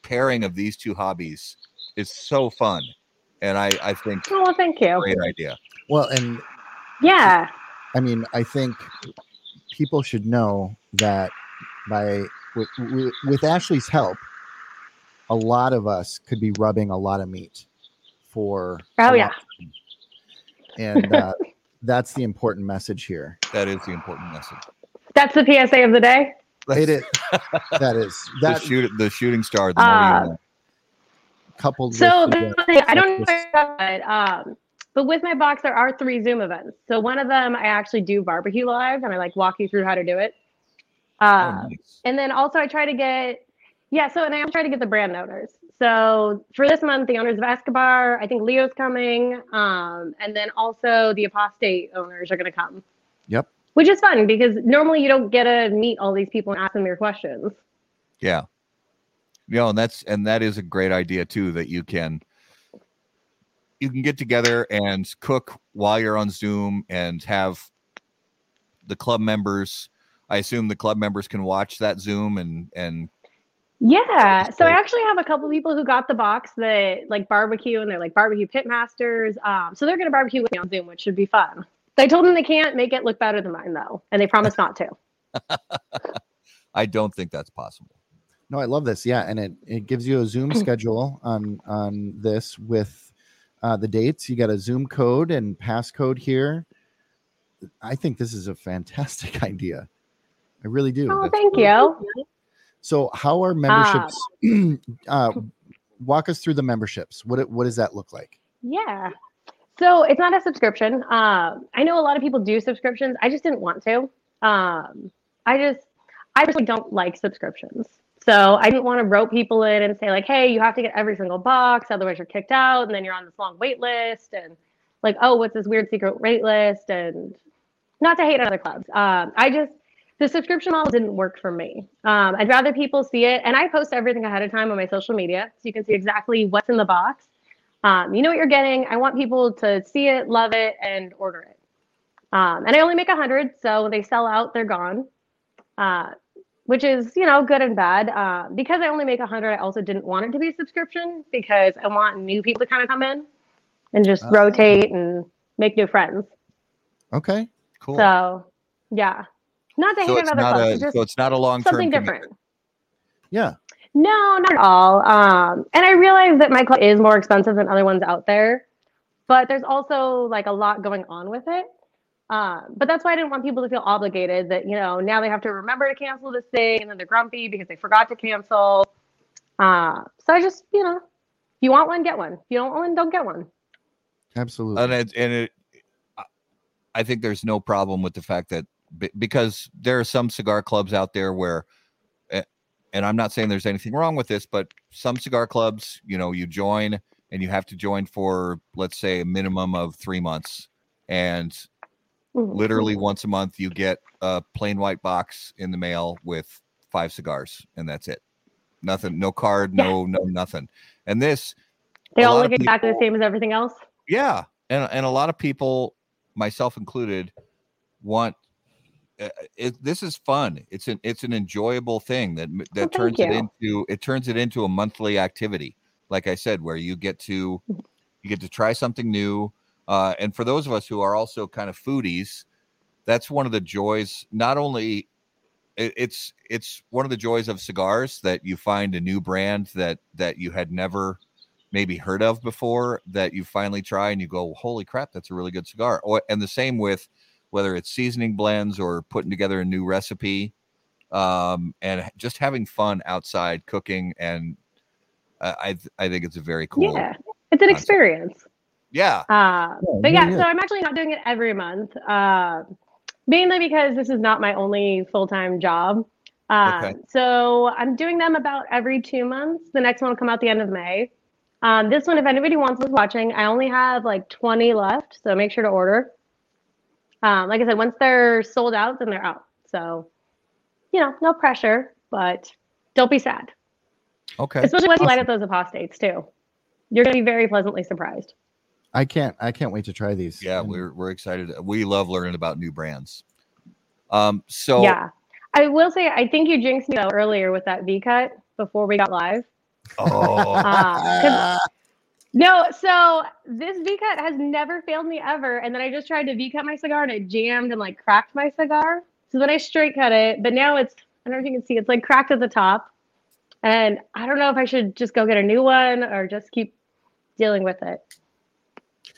pairing of these two hobbies is so fun and i i think Oh, well, thank you. great idea Well, and Yeah. I mean, I think people should know that by with, with, with Ashley's help, a lot of us could be rubbing a lot of meat for. Oh, yeah. And uh, that's the important message here. that is the important message That's the PSA of the day. It is. That is the, shoot, the shooting star the Uh, you know. Coupled So the, the I don't know if I said, um, but with my box, there are three Zoom events. So one of them, I actually do barbecue live, and I like walk you through how to do it. Uh, oh, nice. And then also, I try to get, yeah. So and I am trying to get the brand owners. So for this month, the owners of Escobar, I think Leo's coming, um, and then also the apostate owners are going to come. Yep. Which is fun because normally you don't get to meet all these people and ask them your questions. Yeah. You know, and that's and that is a great idea too that you can you can get together and cook while you're on Zoom and have the club members I assume the club members can watch that Zoom and and Yeah. So I actually have a couple people who got the box that like barbecue and they're like barbecue pit masters. Um, so they're gonna barbecue with me on Zoom, which should be fun. I told them they can't make it look better than mine though, and they promised not to. I don't think that's possible. No, I love this. Yeah, and it it gives you a Zoom schedule on on this with uh, the dates. You got a Zoom code and passcode here. I think this is a fantastic idea. I really do. Oh, that's thank cool. you. So, how are memberships? uh, walk us through the memberships. What it- what does that look like? Yeah. So it's not a subscription. Um, I know a lot of people do subscriptions. I just didn't want to. Um, I just, I really don't like subscriptions. So I didn't want to rope people in and say like, hey, you have to get every single box, otherwise you're kicked out, and then you're on this long wait list, and like, oh, what's this weird secret wait list? And not to hate on other clubs. Um, I just the subscription model didn't work for me. Um, I'd rather people see it, and I post everything ahead of time on my social media, so you can see exactly what's in the box. Um, you know what you're getting. I want people to see it, love it, and order it. Um, and I only make a hundred, so when they sell out, they're gone. Uh, which is, you know, good and bad. Uh, because I only make a hundred, I also didn't want it to be a subscription because I want new people to kind of come in and just Ah. rotate and make new friends. Okay. Cool. So, yeah, not to So hate not clubs, a just so it's not a long something different. Yeah. No, not at all. Um, and I realize that my club is more expensive than other ones out there, but there's also like a lot going on with it. Um, but that's why I didn't want people to feel obligated that, you know, now they have to remember to cancel this thing and then they're grumpy because they forgot to cancel. Uh, so I just, you know, if you want one, get one. If you don't want one, don't get one. Absolutely. and it, and it I- i think there's no problem with the fact that because there are some cigar clubs out there where eh, and i'm not saying there's anything wrong with this but some cigar clubs you know you join and you have to join for let's say a minimum of three months and Mhm. literally once a month you get a plain white box in the mail with five cigars and that's it nothing no card Yeah. no no nothing and this They all look of exactly the same as everything else. yeah and and a lot of people myself included want uh, it, this is fun it's an it's an enjoyable thing that that Well, turns thank it into it turns it into a monthly activity like i said where you get to Mm-hmm. you get to try something new uh, and for those of us who are also kind of foodies that's one of the joys not only it, it's it's one of the joys of cigars that you find a new brand that that you had never maybe heard of before that you finally try and you go holy crap that's a really good cigar or and the same with whether it's seasoning blends or putting together a new recipe um and just having fun outside cooking and uh, i th- i think it's a very cool Yeah, it's an concept. experience. Yeah Uh, Yeah, but it yeah, so. I'm actually not doing it every month. Uh, mainly because this is not my only full time job. Um, Okay. So I'm doing them about every two months. The next one will come out the end of May. Um, this one, if anybody wants is watching, I only have like 20 left, so make sure to order. Um, like I said, once they're sold out, then they're out. So, you know, no pressure, but don't be sad. Okay. Especially once you light up those apostates too. You're going to be very pleasantly surprised. I can't. I can't wait to try these. Yeah, And we're we're excited. We love learning about new brands. Um, so Yeah. I will say, I think you jinxed me though earlier with that V cut before we got live. oh, Uh, 'cause- no, so this V cut has never failed me ever. And then I just tried to V cut my cigar and it jammed and like cracked my cigar. So then I straight cut it, but now it's, I don't know if you can see, it's like cracked at the top. And I don't know if I should just go get a new one or just keep dealing with it.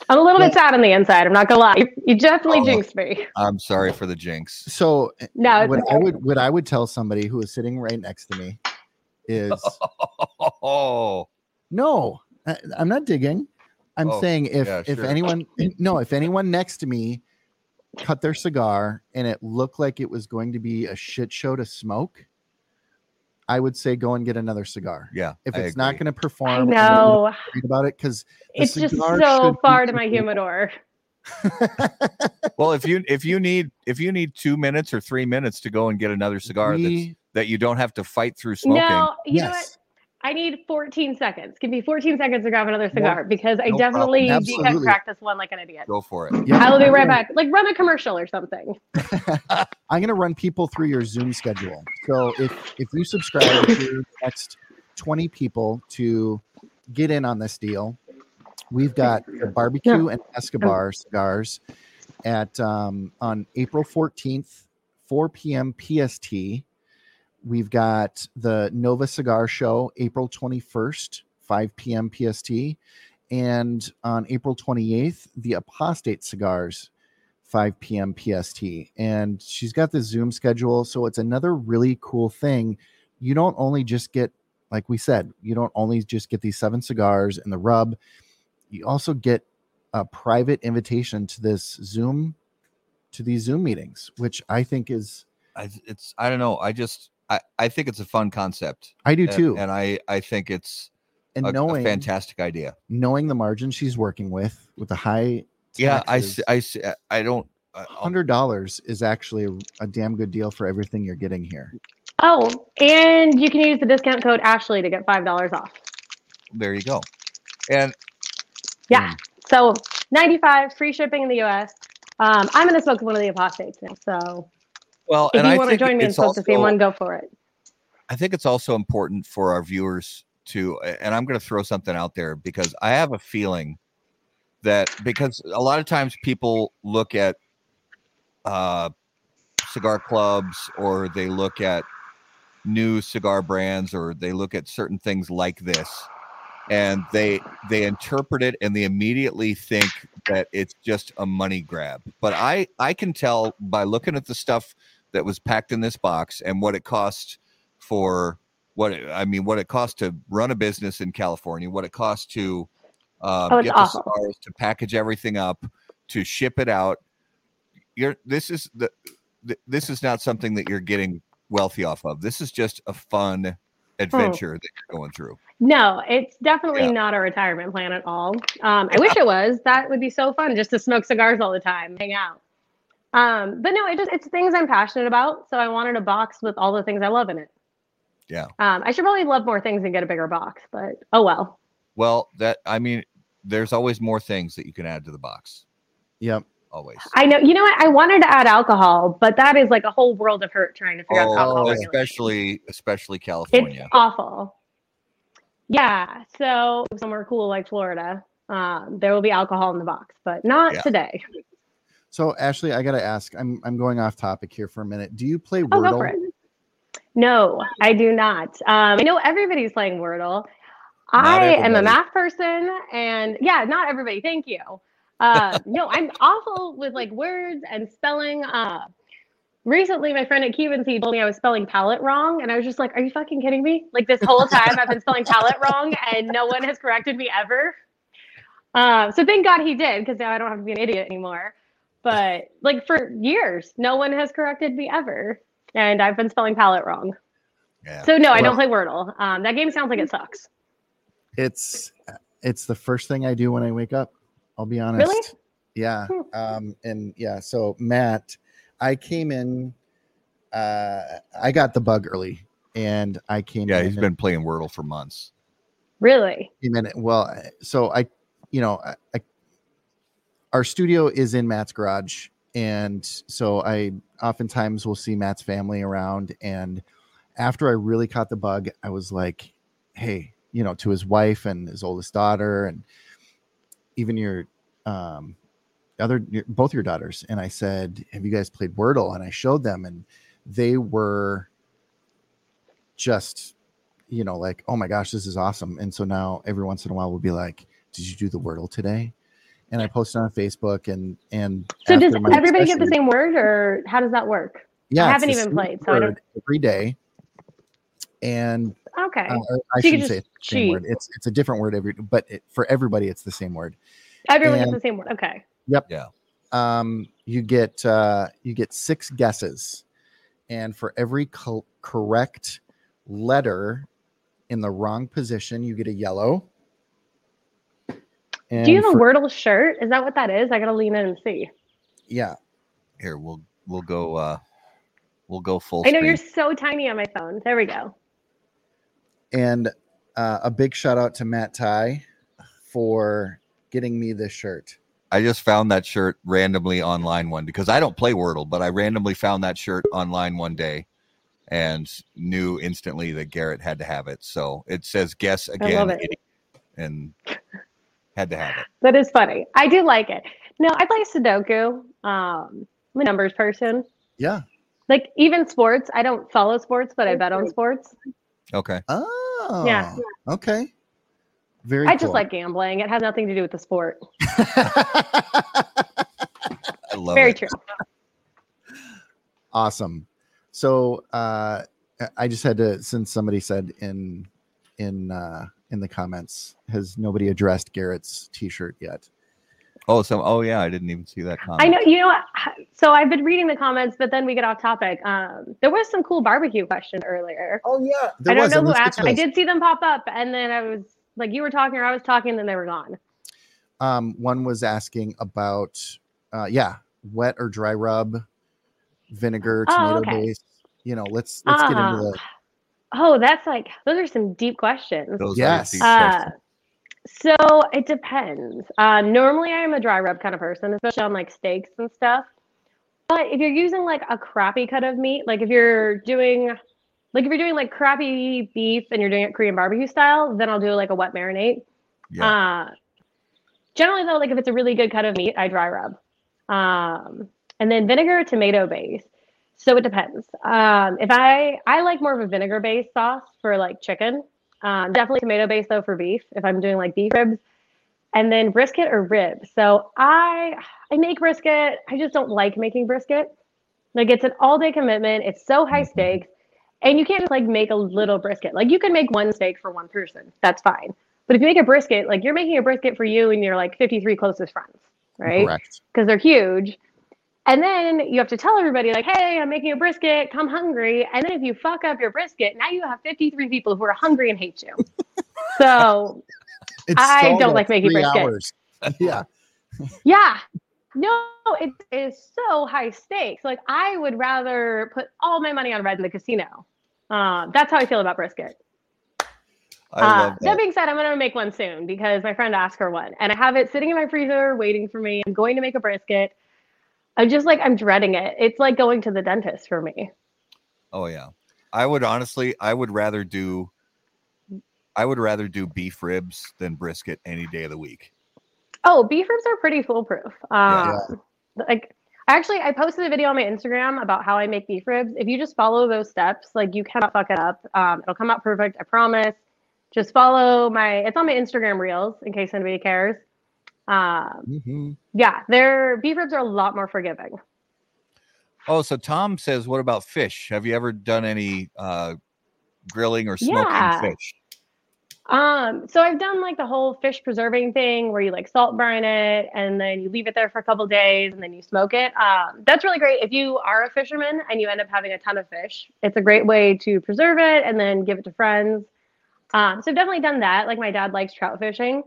I'm a little bit sad on the inside. I'm not gonna lie. You, you definitely Oh. jinxed me. I'm sorry for the jinx. So No, it's what I would what I would tell somebody who is sitting right next to me is Oh, no, I, I'm not digging. I'm Oh, saying if yeah, if sure. anyone no, if anyone next to me cut their cigar and it looked like it was going to be a shit show to smoke, I would say go and get another cigar. yeah. If I it's not going to perform, I know. worried about it because It's just so far to my completely- humidor. Well, if you if you need if you need two minutes or three minutes to go and get another cigar that's, we, that you don't have to fight through smoking, No, you know what? Yes, I need 14 seconds. Give me 14 seconds to grab another cigar because I no definitely V cut Absolutely. this one like an idiot. go for it. yeah, I will be right back. Like run a commercial or something. I'm going to run people through your Zoom schedule. So if if you subscribe to the next 20 people to get in on this deal, we've got the barbecue and Escobar cigars at um, on April 14th, 4 p.m. PST. We've got the Nova Cigar Show April 21st, 5 p.m. PST. And on April 28th, the Apostate Cigars 5 p.m. PST. And she's got the Zoom schedule. So it's another really cool thing. You don't only just get, like we said, you don't only just get these seven cigars and the rub, you also get a private invitation to this Zoom, to these Zoom meetings, which I think is, I, it's I don't know. I just I, I think it's a fun concept. I do too. and I I think it's And, a, a knowing, fantastic idea. knowing the margin she's working with, with the high, Yeah, I taxes, I don't. I- I'll- hundred dollars is actually a, a damn good deal for everything you're getting here. Oh, and you can use the discount code Ashley to get $5 off. there you go. And Yeah. So 95 free shipping in the US. Um, I'm going to smoke one of the apostates now. So well, if and you I want to join me and it's smoke the same one, go for it. I think it's also important for our viewers to, and I'm going to throw something out there because I have a feeling that because a lot of times people look at uh, cigar clubs or they look at new cigar brands or they look at certain things like this and they they interpret it and they immediately think that it's just a money grab but i i can tell by looking at the stuff that was packed in this box and what it cost for what it, I mean, what it costs to run a business in California, what it costs to uh, Oh, get the awful. cigars, to package everything up, to ship it out. You're this is the th- this is not something that you're getting wealthy off of. This is just a fun adventure that you're going through. No, it's definitely Yeah. not a retirement plan at all. Um, I wish it was. That would be so fun just to smoke cigars all the time, hang out. Um, but no, it just it's things I'm passionate about. So I wanted a box with all the things I love in it. Yeah. Um, I should probably love more things and get a bigger box, but oh well. Well, that I mean, there's always more things that you can add to the box. Yep. Always. I know. You know what? I wanted to add alcohol, but that is like a whole world of hurt trying to figure out alcohol. Oh, regulations. especially especially It's California. awful. Yeah. So somewhere cool like Florida, um, there will be alcohol in the box, but not Yeah. today. So Ashley, I gotta ask. I'm I'm going off topic here for a minute. Do you play Oh, Wordle? it. No, I do not. Um, I know everybody's playing Wordle. Not I am a math person, and yeah, not everybody. Thank you. Uh, no, I'm awful with like words and spelling. Uh, recently, my friend at Cuban Seed told me I was spelling palette wrong, and I was just like, "Are you fucking kidding me?" Like this whole time, I've been spelling palette wrong, and no one has corrected me ever. Uh, so thank God he did, because now I don't have to be an idiot anymore. But like for years, no one has corrected me ever, and I've been spelling palette wrong. Yeah. So no, I don't play Wordle. Um, that game sounds like it sucks. It's it's the first thing I do when I wake up. I'll be honest. Really? Yeah. Hmm. Um, and yeah, so Matt, I came in uh I got the bug early and I came Yeah, in he's and been playing Wordle for months. Really? came in well so I you know I, I our studio is in Matt's garage and so I oftentimes will see Matt's family around and after I really caught the bug I was like hey you know to his wife and his oldest daughter and even your um other both your daughters and I said have you guys played Wordle? And I showed them and they were just you know like oh my gosh this is awesome. And so now every once in a while we'll be like did you do the wordle today and i post it on facebook and and So does everybody get the same word, or how does that work? yeah I haven't even played, so I don't- word every day and Okay, uh, i So shouldn't say it's the same word it's it's a different word every but it, for everybody it's the same word everyone gets the same word. Okay, Yep. Yeah. um you get uh you get six guesses and for every co- correct letter in the wrong position you get a yellow and do you have a Wordle shirt? Is that what that is? I gotta lean in and see. yeah Here, we'll we'll go uh we'll go full I know screen. you're so tiny on my phone. There we go. and uh, a big shout out to Matt Ty for getting me this shirt. I just found that shirt randomly online one because I don't play Wordle, but I randomly found that shirt online one day and knew instantly that Garrett had to have it. So it says guess again love it. and had to have it. That is funny. I do like it. No, I play Sudoku. Um, I'm a numbers person. Yeah. Like even sports, I don't follow sports, but I bet on sports. Okay. Oh. Yeah. Okay. Very. I just like gambling. It has nothing to do with the sport. I love Very it. true. awesome. So uh, I- I just had to since somebody said in in uh, in the comments has nobody addressed Garrett's T-shirt yet? Oh, so oh yeah, I didn't even see that comment. I know. You know? So I've been reading the comments, but then we get off topic. Um, there was some cool barbecue question earlier. Oh yeah, I don't know who asked. them. I did see them pop up, and then I was like, you were talking, or I was talking, and then they were gone. Um, one was asking about, uh, yeah, wet or dry rub, vinegar, Oh, tomato okay. base. You know, let's let's get into Ah. the Oh, that's like those are some deep questions. Those Yes. deep Uh, questions. so it depends. Uh, normally, I'm a dry rub kind of person, especially on like steaks and stuff. But if you're using like a crappy cut of meat, like if you're doing, like if you're doing like crappy beef and you're doing it Korean barbecue style, then I'll do like a wet marinade. yeah. Uh, generally though, like if it's a really good cut of meat, I dry rub. Um, and then vinegar, tomato base. So it depends. Um, if I I like more of a vinegar based sauce for like chicken. Um, definitely tomato based though for beef. If I'm doing like beef ribs, and then brisket or ribs. So I I make brisket. I just don't like making brisket. Like it's an all day commitment. It's so high Mhm. stakes, and you can't just like make a little brisket. Like you can make one steak for one person. That's fine. But if you make a brisket, like you're making a brisket for you and your like 53 closest friends, right? correct. Because they're huge. And then you have to tell everybody, like, hey, I'm making a brisket, come hungry. And then if you fuck up your brisket, now you have 53 people who are hungry and hate you. so It's I don't like making brisket. hours. Yeah, Yeah. No, it is so high stakes. Like I would rather put all my money on red in the casino. Uh, that's how I feel about brisket. I Uh, that. that. being said, I'm gonna make one soon because my friend asked for one, and I have it sitting in my freezer waiting for me. I'm going to make a brisket. I'm just like I'm dreading it. It's like going to the dentist for me. Oh yeah. I would honestly, I would rather do I would rather do beef ribs than brisket any day of the week. Oh, beef ribs are pretty foolproof. Yeah. Um, Like, I actually, I posted a video on my Instagram about how I make beef ribs. If you just follow those steps, like you cannot fuck it up. Um, it'll come out perfect. I promise. Just follow my. It's on my Instagram reels in case anybody cares. Um, Mhm. yeah, their beef ribs are a lot more forgiving. Oh, so Tom says, what about fish? Have you ever done any uh grilling or smoking Yeah. fish? Um, so I've done like the whole fish preserving thing where you like salt brine it and then you leave it there for a couple days and then you smoke it. Um, that's really great if you are a fisherman and you end up having a ton of fish. It's a great way to preserve it and then give it to friends. Um, so I've definitely done that. Like my dad likes trout fishing,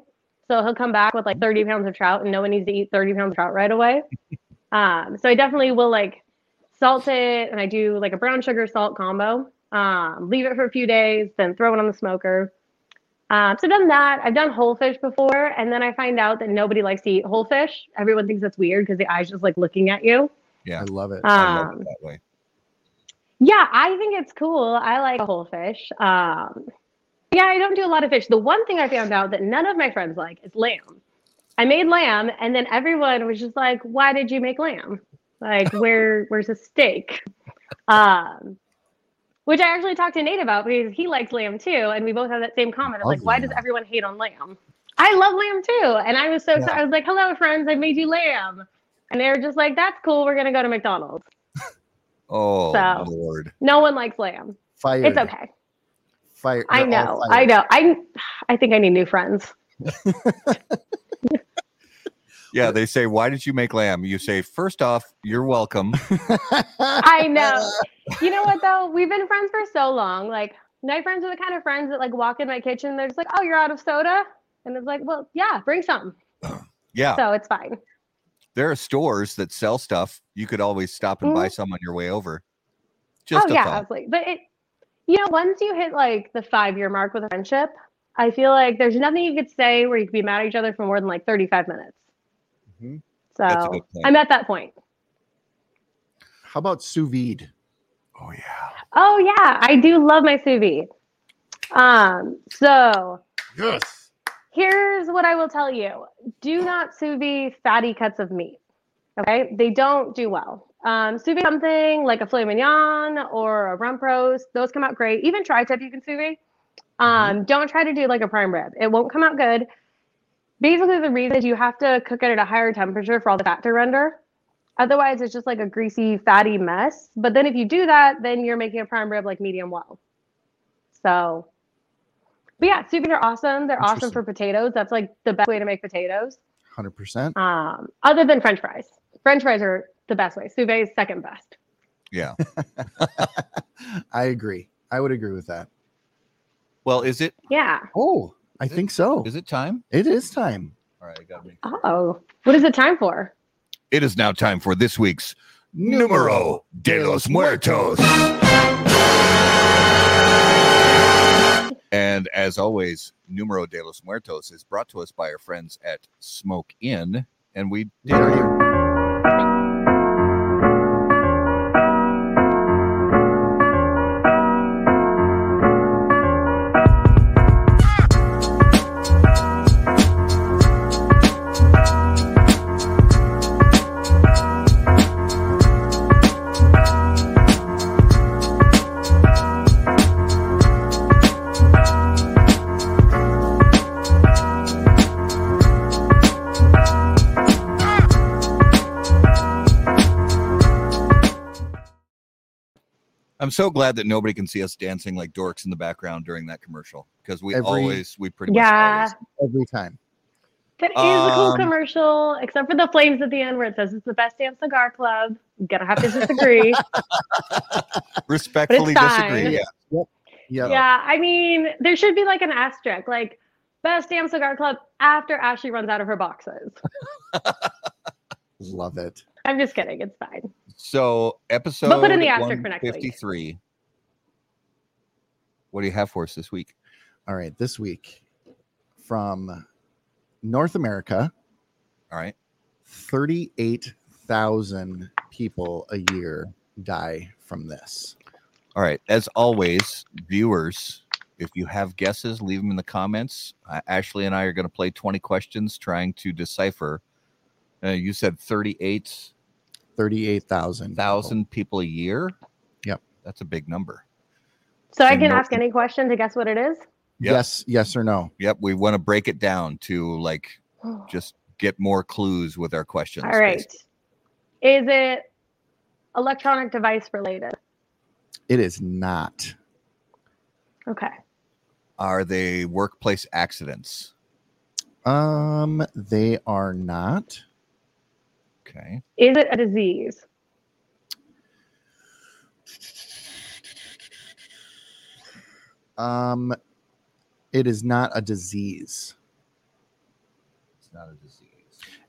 so he'll come back with like 30 pounds of trout and no one needs to eat 30 pounds of trout right away. um, so I definitely will like salt it and I do like a brown sugar salt combo. Um, leave it for a few days, then throw it on the smoker. Um, so I've done that. I've done whole fish before, and then I find out that nobody likes to eat whole fish. Everyone thinks that's weird because the eye's just like looking at you. Yeah. I love it. I love it Um, that way. yeah, I think it's cool. I like whole fish. Um, yeah, I don't do a lot of fish. The one thing I found out that none of my friends like is lamb. I made lamb, and then everyone was just like, "Why did you make lamb? Like, where where's the steak?" Um, which I actually talked to Nate about because he likes lamb too, and we both have that same comment of like, "Why does everyone hate on lamb?" I love lamb too, and I was so excited. I was like, "Hello, friends! I made you lamb," and they were just like, "That's cool. We're gonna go to McDonald's." Oh so- Lord. No one likes lamb. Fired. It's okay. Fire. I know. I know. I I think I need new friends. Yeah, they say, "Why did you make lamb?" You say, first off, you're welcome." I know. You know what though? We've been friends for so long. Like my friends are the kind of friends that like walk in my kitchen. They're just like, "Oh, you're out of soda," and it's like, "Well, yeah, bring some." Yeah, So it's fine. there are stores that sell stuff. You could always stop and buy mm-hmm. some on your way over. Just oh a yeah, thought. absolutely. But it, you know, once you hit like the five year mark with a friendship, I feel like there's nothing you could say where you could be mad at each other for more than like 35 minutes. Mhm. So That's a good point. I'm at that point. How about sous vide? Oh yeah. Oh yeah, I do love my sous vide. Um, so Yes. here's what I will tell you: Do not sous vide fatty cuts of meat. Okay, they don't do well. Um, sous vide something like a filet mignon or a rump roast; those come out great. Even tri-tip you can sous vide. Um, Don't try to do like a prime rib; it won't come out good. Basically, the reason is you have to cook it at a higher temperature for all the fat to render. Otherwise, it's just like a greasy, fatty mess. But then if you do that, then you're making a prime rib like medium well. So, but yeah, sous vide are awesome. They're awesome for potatoes. That's like the best way to make potatoes. Hundred percent. Um, other than French fries. French fries are the best way. Sous vide is second best. Yeah. I agree. I would agree with that. Well, is it Yeah. Oh, I Is it- think so. is it time? It is time. All right, I got me. Oh, what is it time for? It is now time for this week's Numero de los Muertos. And as always, Numero de los Muertos is brought to us by our friends at Smoke Inn. And we did our I'm so glad that nobody can see us dancing like dorks in the background during that commercial because we Every- always, we pretty Yeah. much always. Every time. That is a cool Um, commercial, except for the flames at the end where it says it's the best damn cigar club. I'm gonna have to disagree. respectfully disagree. Yeah. Yeah. yeah, I mean, there should be like an asterisk, like best damn cigar club after Ashley runs out of her boxes. Love it. I'm just kidding. It's fine. So episode put in the asterisk for next week. 153. What do you have for us this week? All right. This week from North America, All right. 38,000 people a year die from this. All right. As always, viewers, if you have guesses, leave them in the comments. Uh, Ashley and I are going to play 20 questions trying to decipher. Uh, you said 38,000 38,000. people a year? Yep. That's a big number. So I can no- ask any question to guess what it is. Yep. Yes, yes or no. Yep. We want to break it down to like just get more clues with our questions. All right. basically. Is it electronic device related? It is not. Okay. Are they workplace accidents? Um, they are not. Okay. Is it a disease? Um, it is not a disease. It's not a disease.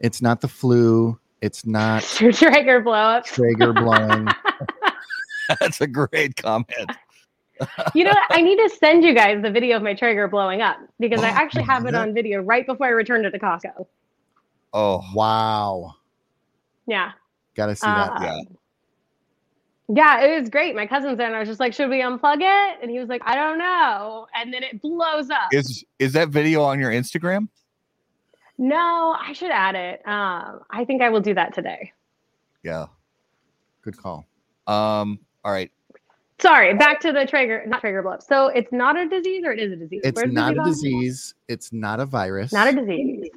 It's not the flu. It's not Your Traeger blow up. Traeger blowing. That's a great comment. You know. I need to send you guys the video of my Traeger blowing up because I Oh, actually have it on video right before I returned it to Costco. Oh, wow. Yeah. Gotta see that. Um, yeah. Yeah, it was great. My cousin's there, and I was just like, "Should we unplug it?" And he was like, "I don't know." And then it blows up. is is that video on your Instagram? no, I should add it. Um, I think I will do that today. Yeah. Good call. Um. All right. Sorry, back to the trigger, not trigger blow up. So it's not a disease, or it is a disease. It's Where does it not a belong? disease. It's not a virus. Not a disease.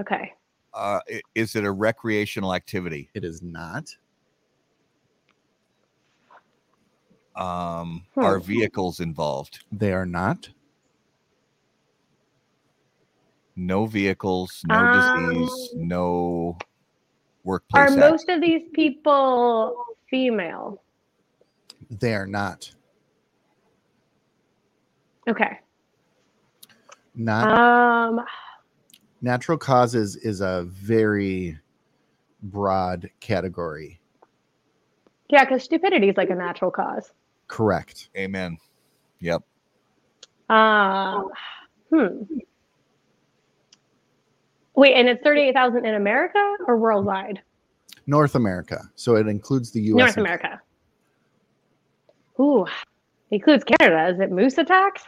Okay. Uh, is it a recreational activity? It is not. Um. Hmm. Are vehicles involved? They are not. No vehicles. No Um, disease. No Are workplace. ac- most of these people female? They are not. Okay. Not Um, natural causes is a very broad category. yeah, because stupidity is like a natural cause. Correct. Amen. Yep. Um, hmm. Wait, and it's thirty-eight thousand in America or worldwide? North America. So it includes the US. North America. Ooh, includes Canada. Is it moose attacks?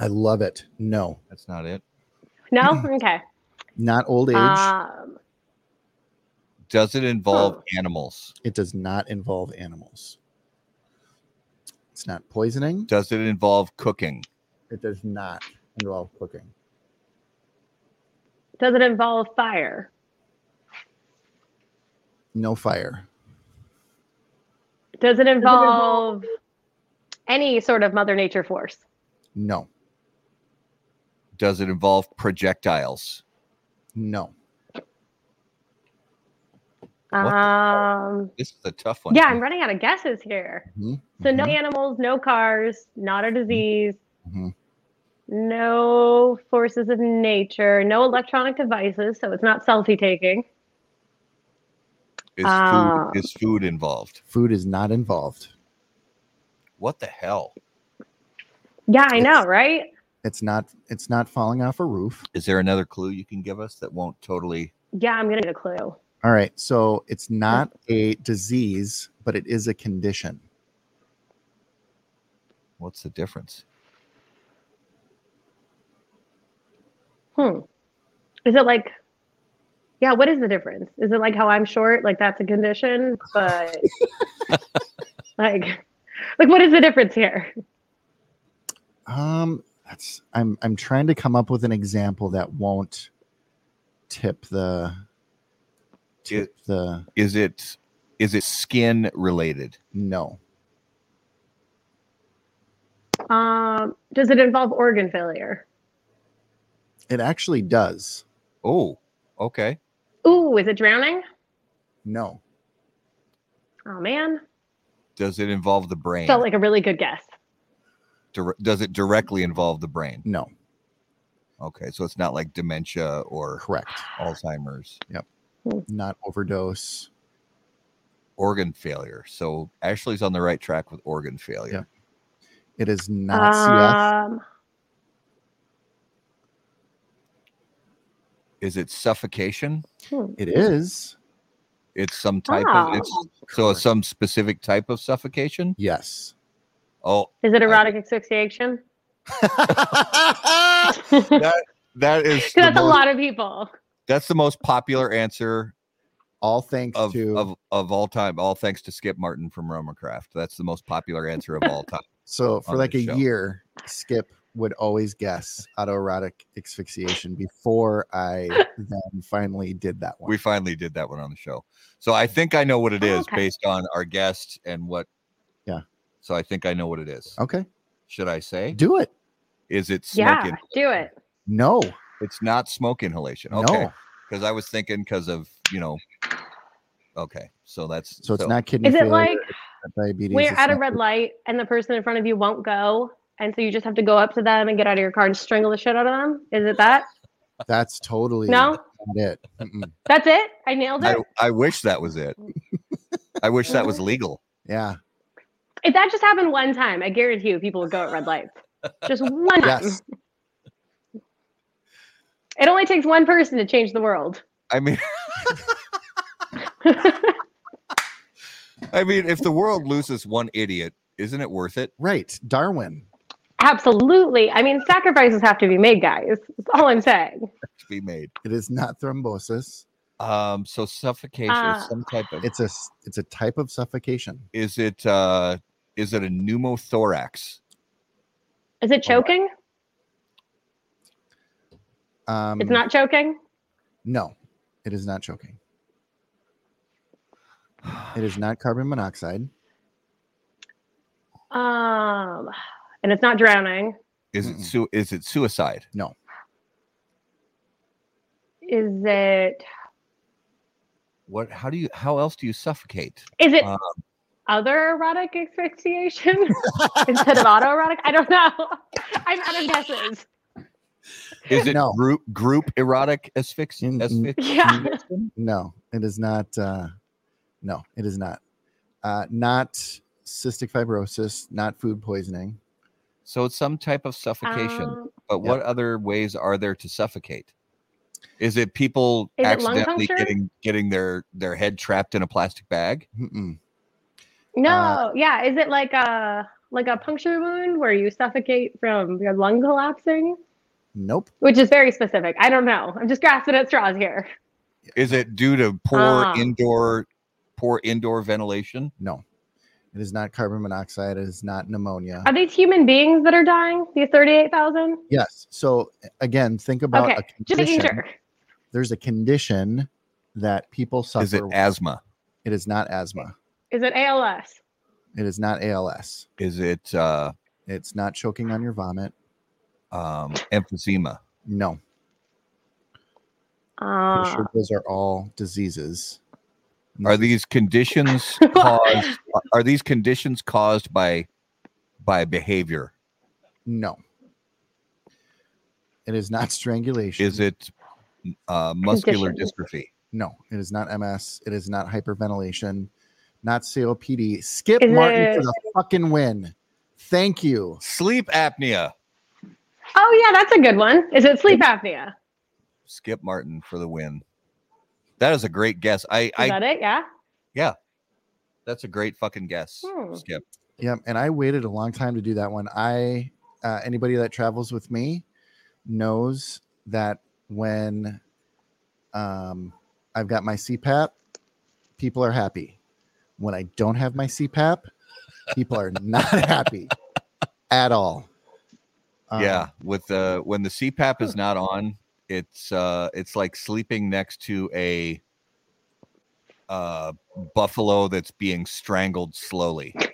I love it. No, That's not it. No. Okay. not old age. Um, Does it involve Huh. animals? it does not involve animals. It's not poisoning. Does it involve cooking? It does not involve cooking. does it involve fire? No fire. Does it involve any sort of Mother Nature force? No. Does it involve projectiles? No. Um, This is a tough one. yeah, I'm running out of guesses here. Mhm. So no Mhm. animals, no cars, not a disease, Mhm. no forces of nature, no electronic devices, so it's not selfie taking. Is Ah. food is food involved? Food is not involved. What the hell? Yeah, I know, right? It's not. It's not falling off a roof. Is there another clue you can give us that won't totally? Yeah, I'm gonna need a clue. All right. So it's not a disease, but it is a condition. What's the difference? Hmm. Is it like yeah, what is the difference? Is it like how I'm short? Like that's a condition, but like like what is the difference here? Um, that's. I'm. I'm trying to come up with an example that won't tip the. Tip the Is it is it skin related? no. Um, does it involve organ failure? It actually does. Oh, okay. Ooh, is it drowning? No. Oh man. Does it involve the brain? Felt like a really good guess. Dir- does it directly involve the brain? No. Okay, so it's not like dementia or Correct. Alzheimer's, Yep. Not overdose. organ failure. So Ashley's on the right track with organ failure. Yep. It is not CF. Um, Is it suffocation? hmm. It is. It's some type Oh. of it's so some specific type of suffocation. Yes. Oh, Is it erotic asphyxiation? that that is the That's a lot of people. that's the most popular answer All thanks of, to. of of all time. All thanks to Skip Martin from RoMa Craft. That's the most popular answer of all time. so for like a show. year, Skip would always guess autoerotic asphyxiation before I then finally did that one. We finally did that one on the show. So I think I know what it Oh, okay. based on our guest and what. Yeah. So I think I know what it is. okay. Should I say? Do it. Is it smoke? Yeah, in- do it. No. It's not smoke inhalation. Okay. No. Because I was thinking because of you know. Okay, so that's So it's not kidney Is it like diabetes. when you're at a not- red light and the person in front of you won't go, and so you just have to go up to them and get out of your car and strangle the shit out of them? Is it that? That's totally No, not it. Mm-mm. that's it. I nailed I, it. I wish that was it. I wish that was legal. Yeah. If that just happened one time, I guarantee you people would go at red lights. Just one time. Yes. It only takes one person to change the world. I mean, I mean, if the world loses one idiot, isn't it worth it? Right. Darwin. Absolutely. I mean, sacrifices have to be made, guys. That's all I'm saying. to be made. It is not thrombosis. Um, so suffocation Ah. is some type of. It's a s- it's a type of suffocation. Is it uh is it a pneumothorax? Is it choking? Um, It's not choking. No, it is not choking. It is not carbon monoxide. Um, and it's not drowning. Is it su- is it suicide? No. Is it? What how do you how else do you suffocate? Is it Um, other erotic asphyxiation instead of autoerotic? I don't know. I'm out of guesses. Is it No. group group erotic asphyxiation? Yeah. No, it is not. Uh, no, it is not. Uh, not cystic fibrosis. Not food poisoning. So it's some type of suffocation. Um, but yep. what other ways are there to suffocate? Is it people Is accidentally puncture? getting getting their their head trapped in a plastic bag? Mm-mm. No. Uh, yeah. Is it like a like a puncture wound where you suffocate from your lung collapsing? Nope. Which is very specific. I don't know. I'm just grasping at straws here. Is it due to poor Ah. indoor poor indoor ventilation? No, it is not carbon monoxide. It is not pneumonia. Are these human beings that are dying? These 38,000? Yes. So again, think about Okay. a Just making sure. There's a condition that people suffer. Is it with. asthma? It is not asthma. Is it ALS? It is not ALS. Is it uh, It's not choking on your vomit. um, emphysema? No. Pretty Uh, sure those are all diseases. Are these conditions caused? Are these conditions caused by by behavior? No. It is not strangulation. Is it uh, muscular Conditions. dystrophy? No, it is not MS. It is not hyperventilation. Not COPD. Skip Is Martin for the fucking win. Thank you. Sleep apnea. oh, yeah, that's a good one. Is it sleep apnea? Skip Martin for the win. That is a great guess. I, Is I that it? Yeah. yeah. that's a great fucking guess. Hmm. Skip. Yep. And I waited a long time to do that one. I uh, anybody that travels with me knows that when um, I've got my CPAP, people are happy. When I don't have my CPAP, people are not happy at all. Um, yeah, with the when the CPAP is not on, it's uh it's like sleeping next to a uh buffalo that's being strangled slowly.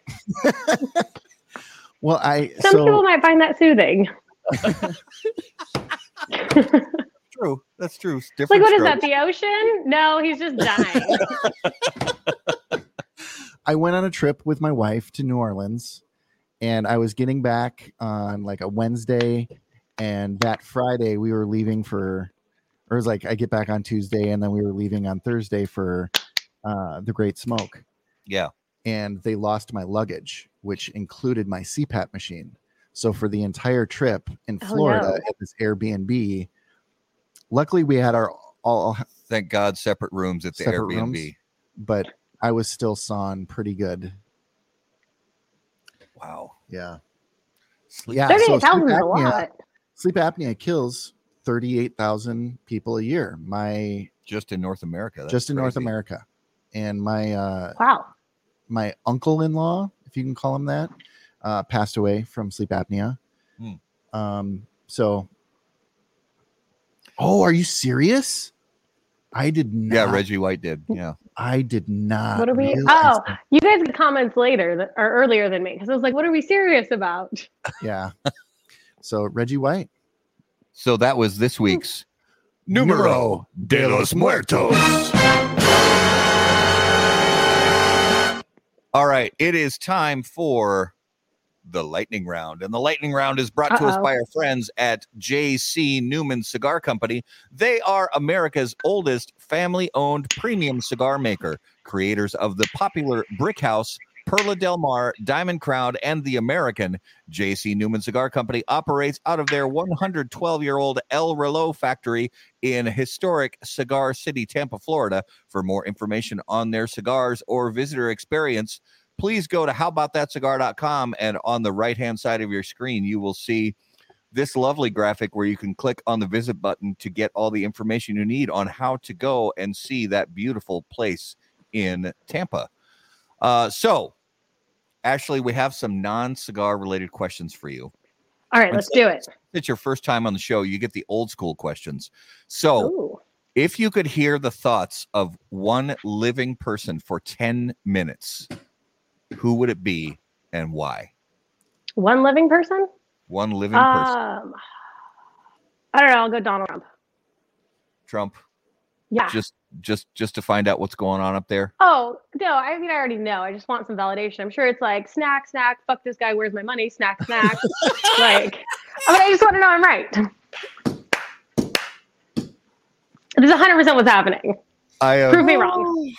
Well, I Some so people might find that soothing. True. That's true. It's like, different what is that? The ocean? No, he's just dying. I went on a trip with my wife to New Orleans and I was getting back on like a Wednesday and that Friday we were leaving for or it was like I get back on Tuesday and then we were leaving on Thursday for uh the Great Smoke Yeah. and they lost my luggage which included my CPAP machine. So for the entire trip in Oh, Florida no. at this Airbnb luckily we had our all Thank God separate rooms at the Airbnb. rooms? but I was still sawing pretty good. Wow. Yeah. Sleep Yeah. 38,000 is a lot. sleep apnea kills 38,000 people a year. My just in North America. Just in North. America. And my uh Wow. my uncle-in-law, if you can call him that, uh passed away from sleep apnea. Hmm. Um so Oh, are you serious? I did not Yeah, Reggie White did. Yeah. I did not. What are we? Oh, that- you guys get comments later that, or earlier than me because I was like, "What are we serious about?" yeah. So Reggie White. So that was this hmm. week's Numero de los Muertos. All right, it is time for the lightning round. And the lightning round is brought to us by our friends at JC Newman Cigar Company. They are America's oldest family owned premium cigar maker, creators of the popular Brick House, Perla Del Mar, Diamond Crown, and the American. JC Newman Cigar Company operates out of their 112 year old El Reloj factory in historic Cigar City, Tampa, Florida. For more information on their cigars or visitor experience, please go to howaboutthatcigar.com and on the right hand side of your screen, you will see this lovely graphic where you can click on the visit button to get all the information you need on how to go and see that beautiful place in Tampa. Uh, so, Ashley, we have some non cigar related questions for you. All right, let's do it. It's your first time on the show. You get the old school questions. So, Ooh. if you could hear the thoughts of one living person for 10 minutes, who would it be and why? One living person? One living person. Um, I don't know. I'll go Donald Trump. Trump, Yeah. just just just to find out what's going on up there. Oh no! I mean, I already know. I just want some validation. I'm sure it's like snack, snack. Fuck this guy. Where's my money? Snack, snack. like, I mean, I just want to know I'm right. This is 100 percent what's happening. I uh, Prove me wrong.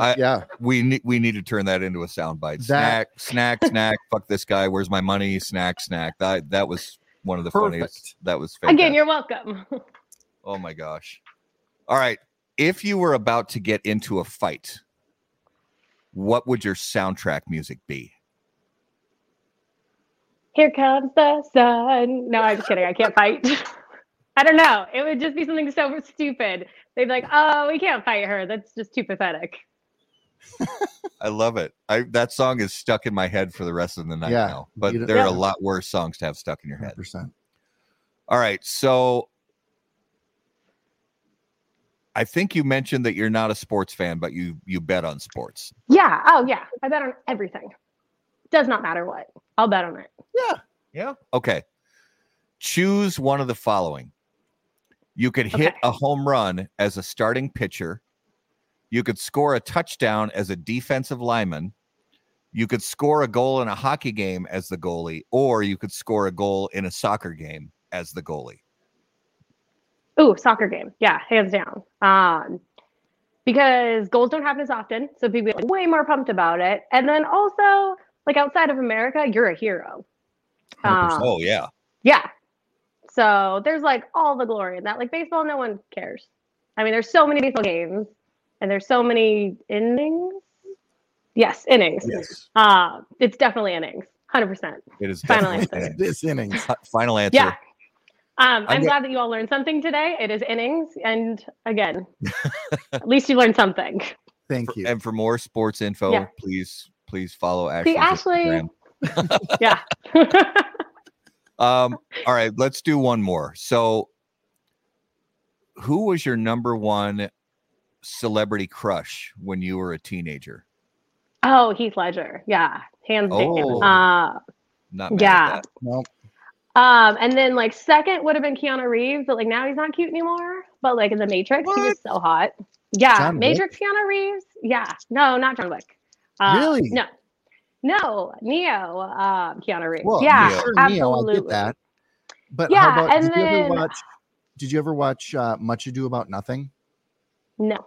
I- uh, yeah. we need we need to turn that into a soundbite. Snack, That- snack, snack. Fuck this guy. Where's my money? Snack, snack. That that was one of the funniest. That was fantastic. Again, you're welcome. Oh my gosh. All right. If you were about to get into a fight, what would your soundtrack music be? Here comes the sun. No, I'm just kidding. I can't fight. I don't know. It would just be something so stupid. They'd be like, "Oh, we can't fight her. That's just too pathetic." I love it. I that song is stuck in my head for the rest of the night Yeah. now. But You don't- there are a lot worse songs to have stuck in your head. 100%. All right. So I think you mentioned that you're not a sports fan, but you you bet on sports. Yeah. Oh, yeah. I bet on everything. Does not matter what. I'll bet on it. Yeah. Yeah. Okay. Choose one of the following. You could hit Okay. a home run as a starting pitcher. You could score a touchdown as a defensive lineman. You could score a goal in a hockey game as the goalie, or you could score a goal in a soccer game as the goalie. Ooh, soccer game. Yeah, hands down. Um, because goals don't happen as often, so people are way more pumped about it. And then also, like outside of America, you're a hero. Um, Oh yeah. Yeah. So there's like all the glory in that. Like baseball, no one cares. I mean, there's so many baseball games, and there's so many innings. Yes, innings. Yes. Uh, it's definitely innings. Hundred percent. It is Final answer. This innings. Final answer. Yeah. Um, I I'm get- glad that you all learned something today. It is innings, and again, at least you learned something. Thank you. And for more sports info, Yeah. please please follow Ashley. See, Ashley. yeah. Um, all right, let's do one more. So, who was your number one celebrity crush when you were a teenager? oh, Heath Ledger. Yeah, hands Oh. down. Uh, Not mad Yeah. at. Nope. Um, and then like second would have been Keanu Reeves, but like now he's not cute anymore. But like in the Matrix, he was so hot. Yeah, John Wick? Matrix Keanu Reeves. Yeah, no, not John Wick. Uh, Really? No, no, Neo. Um, Keanu Reeves. Well, yeah, Neo. sure, absolutely. Neo, I get that. But Yeah, how about and did you ever watch did you ever watch uh, Much Ado About Nothing? No,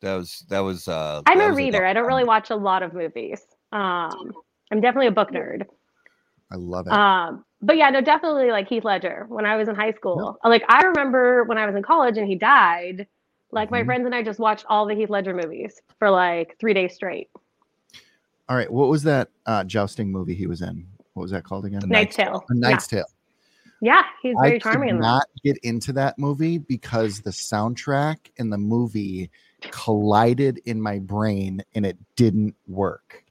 That was that was. uh I'm that a was reader. long I don't really watch a lot of movies. Um, I'm definitely a book nerd. I love it. Um, but yeah, no, definitely like Heath Ledger when I was in high school. Like I remember when I was in college and he died. Like my Mhm. friends and I just watched all the Heath Ledger movies for like three days straight. All right, what was that uh, jousting movie he was in? What was that called again? The Knight's Tale. A Knight's Tale. Yeah, yeah he's very I charming could in that. not get into that movie because the soundtrack and the movie collided in my brain and it didn't work.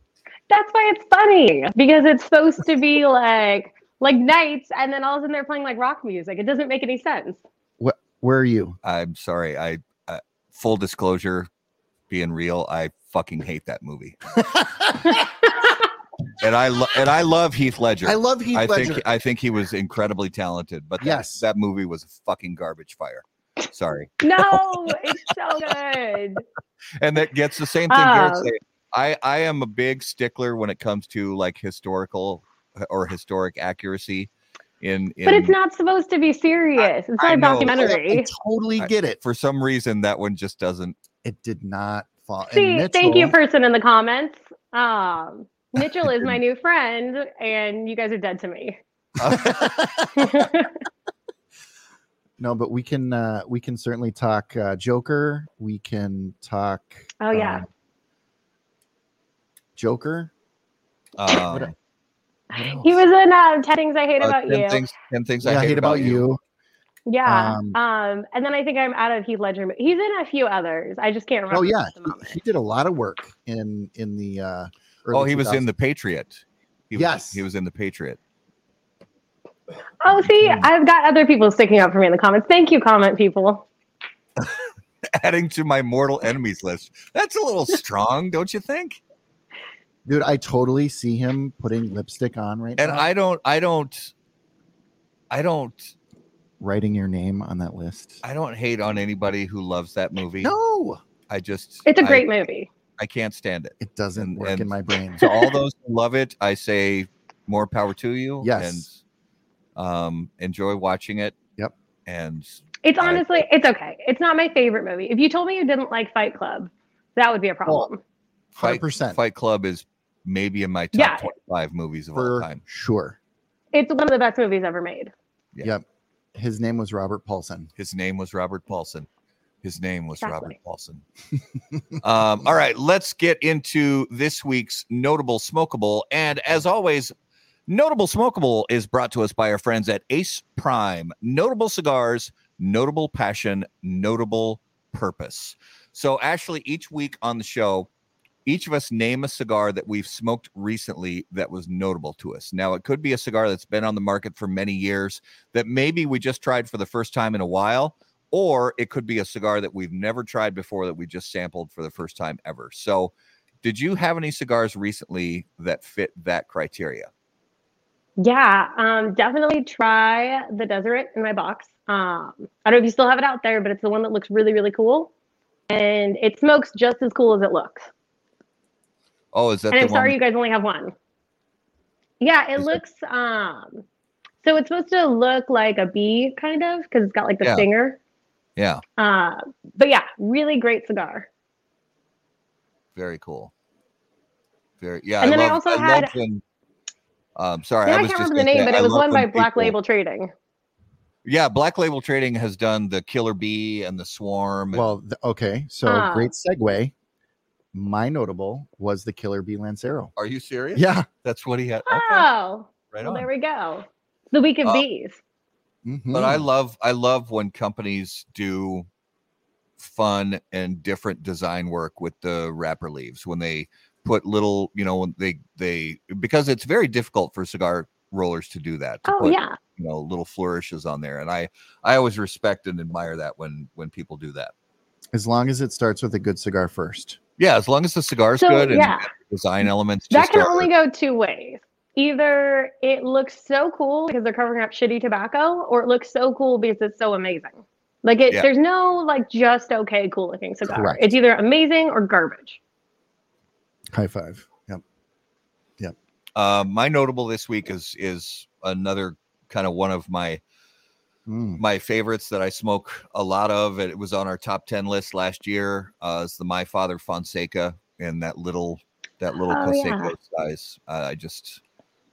That's why it's funny because it's supposed to be like like knights, and then all of a sudden they're playing like rock music. It doesn't make any sense. Where are you? I'm sorry. I uh, full disclosure. being real, I fucking hate that movie. and I lo- and I love Heath Ledger. I love Heath I Ledger. think I think he was incredibly talented, but that, Yes. that movie was a fucking garbage fire. Sorry. no, it's so good. and that gets the same thing Garrett Oh. I I am a big stickler when it comes to like historical or historic accuracy in, in But it's not supposed to be serious. It's not a know. I documentary. totally get it. for some reason that one just doesn't It did not fall. and See, thank you, person in the comments. Um, Mitchell is my new friend, and you guys are dead to me. no, but we can uh, we can certainly talk uh, Joker. We can talk. Oh, yeah. um, Joker. um, What he was in uh, 10 Things I Hate uh, About 10 You. things 10 things Yeah, I hate, about, you. Yeah. Um, Um, and then I think I'm out of Heath Ledger. mo- He's in a few others. I just can't remember. Oh yeah, he, he did a lot of work in in the. Uh, Oh, early he was in the Patriot. He was, Yes. he was in the Patriot. Oh, see. I've got other people sticking up for me in the comments. Thank you, comment people. Adding to my mortal enemies list. That's a little strong, don't you think? dude. I totally see him putting lipstick on right And now, And I don't I don't I don't writing your name on that list. I don't hate on anybody who loves that movie. no, I just It's a great movie. I can't stand it. it doesn't And- work in my brain. To all those who love it, I say more power to you. Yes. And um enjoy watching it. Yep. And It's I- honestly, it's okay. It's not my favorite movie. If you told me you didn't like Fight Club, that would be a problem. Hundred Fight, percent Fight Club is maybe in my top Yeah. 25 movies of all time. sure. It's one of the best movies ever made. Yeah. Yep. His name was Robert Paulson. His name was Robert Paulson. His name was Robert. Paulson. um, all right, let's get into this week's notable smokable. And as always, notable smokable is brought to us by our friends at Ace Prime. Notable cigars, notable passion, notable purpose. So, Ashley, each week on the show, each of us name a cigar that we've smoked recently that was notable to us. Now, it could be a cigar that's been on the market for many years that maybe we just tried for the first time in a while, or it could be a cigar that we've never tried before that we just sampled for the first time ever. So, did you have any cigars recently that fit that criteria? Yeah, um, definitely try the Deseret in my box. Um, I don't know if you still have it out there, but it's the one that looks really, really cool. And it smokes just as cool as it looks. Oh, is that and the I'm sorry one? you guys only have one. Yeah, it Is that- looks um so it's supposed to look like a bee kind of because it's got like the Yeah. stinger. Yeah, Uh, but yeah, really great cigar. very cool. Very yeah. And then I love, also love had- when, um, sorry, Yeah, I I, can't just remember the name, say, but I it was one by Black people- Label Trading. Yeah, Black Label Trading has done the Killer Bee and the Swarm. and- Well, th- okay, so Ah. great segue. My notable was the Killer Bee Lancero. are you serious? Yeah. that's what he had. Okay, Oh, right well, on. there we go. The week of Uh, bees. But I Mhm. love I love when companies do fun and different design work with the wrapper leaves when they put little you know when they they because it's very difficult for cigar rollers to do that to Oh put, yeah. you know little flourishes on there and i i always respect and admire that when when people do that as long as it starts with a good cigar first. yeah as long as the cigar's So good and design elements that just can are- only go two ways. Either it looks so cool because they're covering up shitty tobacco, or it looks so cool because it's so amazing. Like it, Yeah. there's no like just okay cool looking cigar. Correct. It's either amazing or garbage. High five. Yep. Yep. Uh, my notable this week is is another kind of one of my Mm. my favorites that I smoke a lot of. It was on our top ten list last year. Uh, is the My Father Fonseca and that little that little Oh, Conseco yeah. size. Uh, I just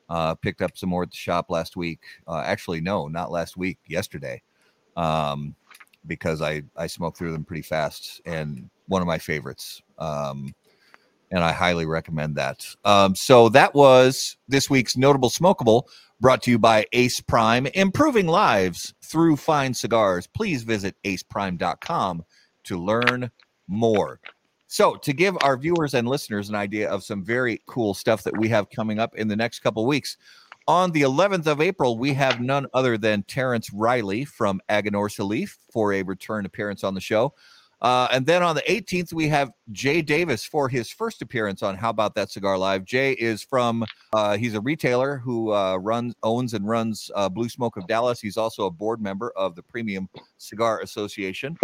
uh, picked up some more at the shop last week. Uh, actually, no, not last week. Yesterday, um, because I I smoked through them pretty fast and one of my favorites. Um, and I highly recommend that. Um, so that was this week's notable smokable brought to you by Ace Prime, improving lives through fine cigars. Please visit aceprime.com to learn more. So, to give our viewers and listeners an idea of some very cool stuff that we have coming up in the next couple weeks, on the 11th of April, we have none other than Terence Reilly from Aganorsa Salif for a return appearance on the show. Uh, and then on the 18th, we have Jay Davis for his first appearance on How About That Cigar Live. Jay is from, uh, he's a retailer who uh, runs, owns, and runs uh, Blue Smoke of Dallas. He's also a board member of the Premium Cigar Association.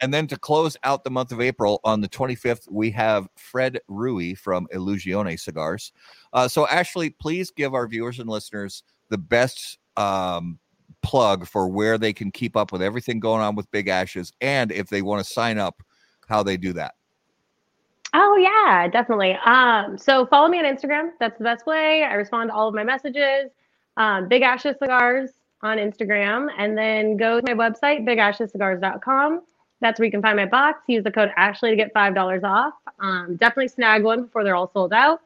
And then to close out the month of April on the 25th, we have Fred Rui from Illusione Cigars. Uh, so, Ashley, please give our viewers and listeners the best um, plug for where they can keep up with everything going on with Big Ashes, and if they want to sign up, how they do that. Oh yeah, definitely. Um, so follow me on Instagram. That's the best way. I respond to all of my messages. Um, Big Ashes Cigars on Instagram, and then go to my website, bigashescigars.com. That's where you can find my box. Use the code Ashley to get five dollars off. Um, definitely snag one before they're all sold out.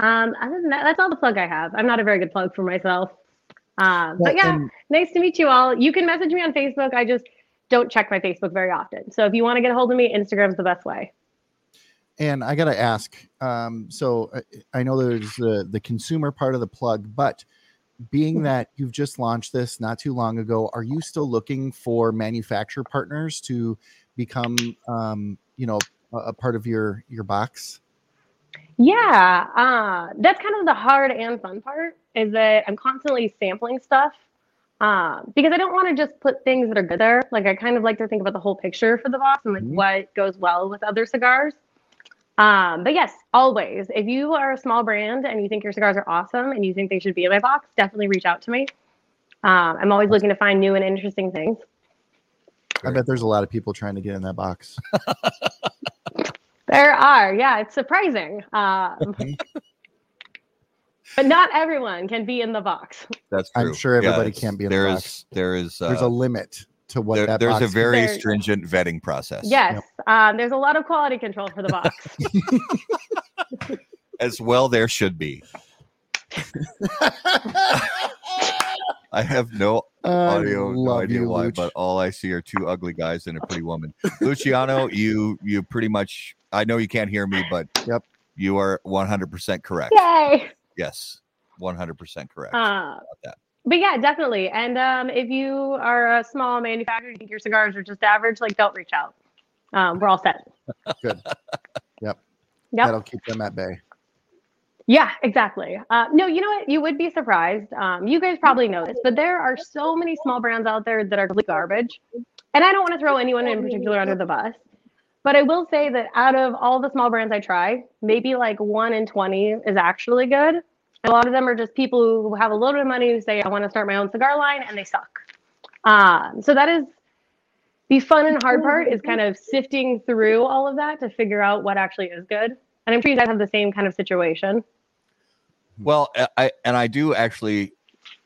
Um, other than that, that's all the plug I have. I'm not a very good plug for myself. Um, but yeah, and- nice to meet you all. You can message me on Facebook. I just don't check my Facebook very often. So if you want to get a hold of me, Instagram's the best way. And I got to ask, um, so I, I know there's the the consumer part of the plug, but being that you've just launched this not too long ago, are you still looking for manufacturer partners to become, um, you know, a, a part of your your box? Yeah, uh, that's kind of the hard and fun part is that I'm constantly sampling stuff um, because I don't want to just put things that are good there. Like I kind of like to think about the whole picture for the box and like Mhm. what goes well with other cigars. Um, but yes, always, if you are a small brand and you think your cigars are awesome and you think they should be in my box, definitely reach out to me. Um, I'm always looking to find new and interesting things. I bet there's a lot of people trying to get in that box. There are, yeah, it's surprising. Um, but not everyone can be in the box. That's I'm sure everybody it's- can't be in the there box. is- there is uh, There's a limit to what there- that there's a very There- stringent vetting process. Yes, um, there's a lot of quality control for the box. as well there should be. I have no I audio, no idea you, why, Luch. but all I see are two ugly guys and a pretty woman. Luciano, you you pretty much I know you can't hear me, but Yep. you are 100% correct. Yay! Yes, 100% correct. Uh, about that. But yeah, definitely. And um, if you are a small manufacturer, you think your cigars are just average, like don't reach out. Um, we're all set. Good. Yep. Yep. That'll keep them at bay. Yeah, exactly. Uh, no, you know what? You would be surprised. Um, you guys probably know this, but there are so many small brands out there that are garbage. And I don't want to throw anyone in particular under the bus, but I will say that out of all the small brands I try, maybe like one in 20 is actually good. And a lot of them are just people who have a little bit of money who say, I want to start my own cigar line, and they suck. Um, so that is the fun and hard part is kind of sifting through all of that to figure out what actually is good. And I'm sure you guys have the same kind of situation. Well, I- and I do actually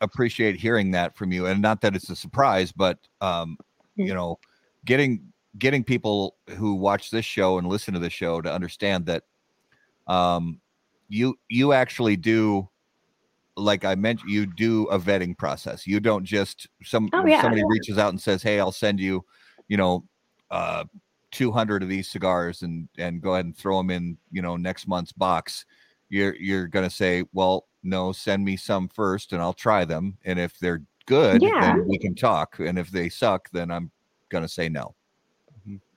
appreciate hearing that from you, and not that it's a surprise, but um, you Mm. know, getting getting people who watch this show and listen to this show to understand that um, you you actually do, like I mentioned, you do a vetting process. You don't just some Oh, yeah. somebody reaches out and says, "Hey, I'll send you," you know. Uh, 200 of these cigars and and go ahead and throw them in you know next month's box you're you're gonna say, well, no, send me some first, and I'll try them, and if they're good, Yeah. then we can talk, and if they suck, then I'm gonna say no.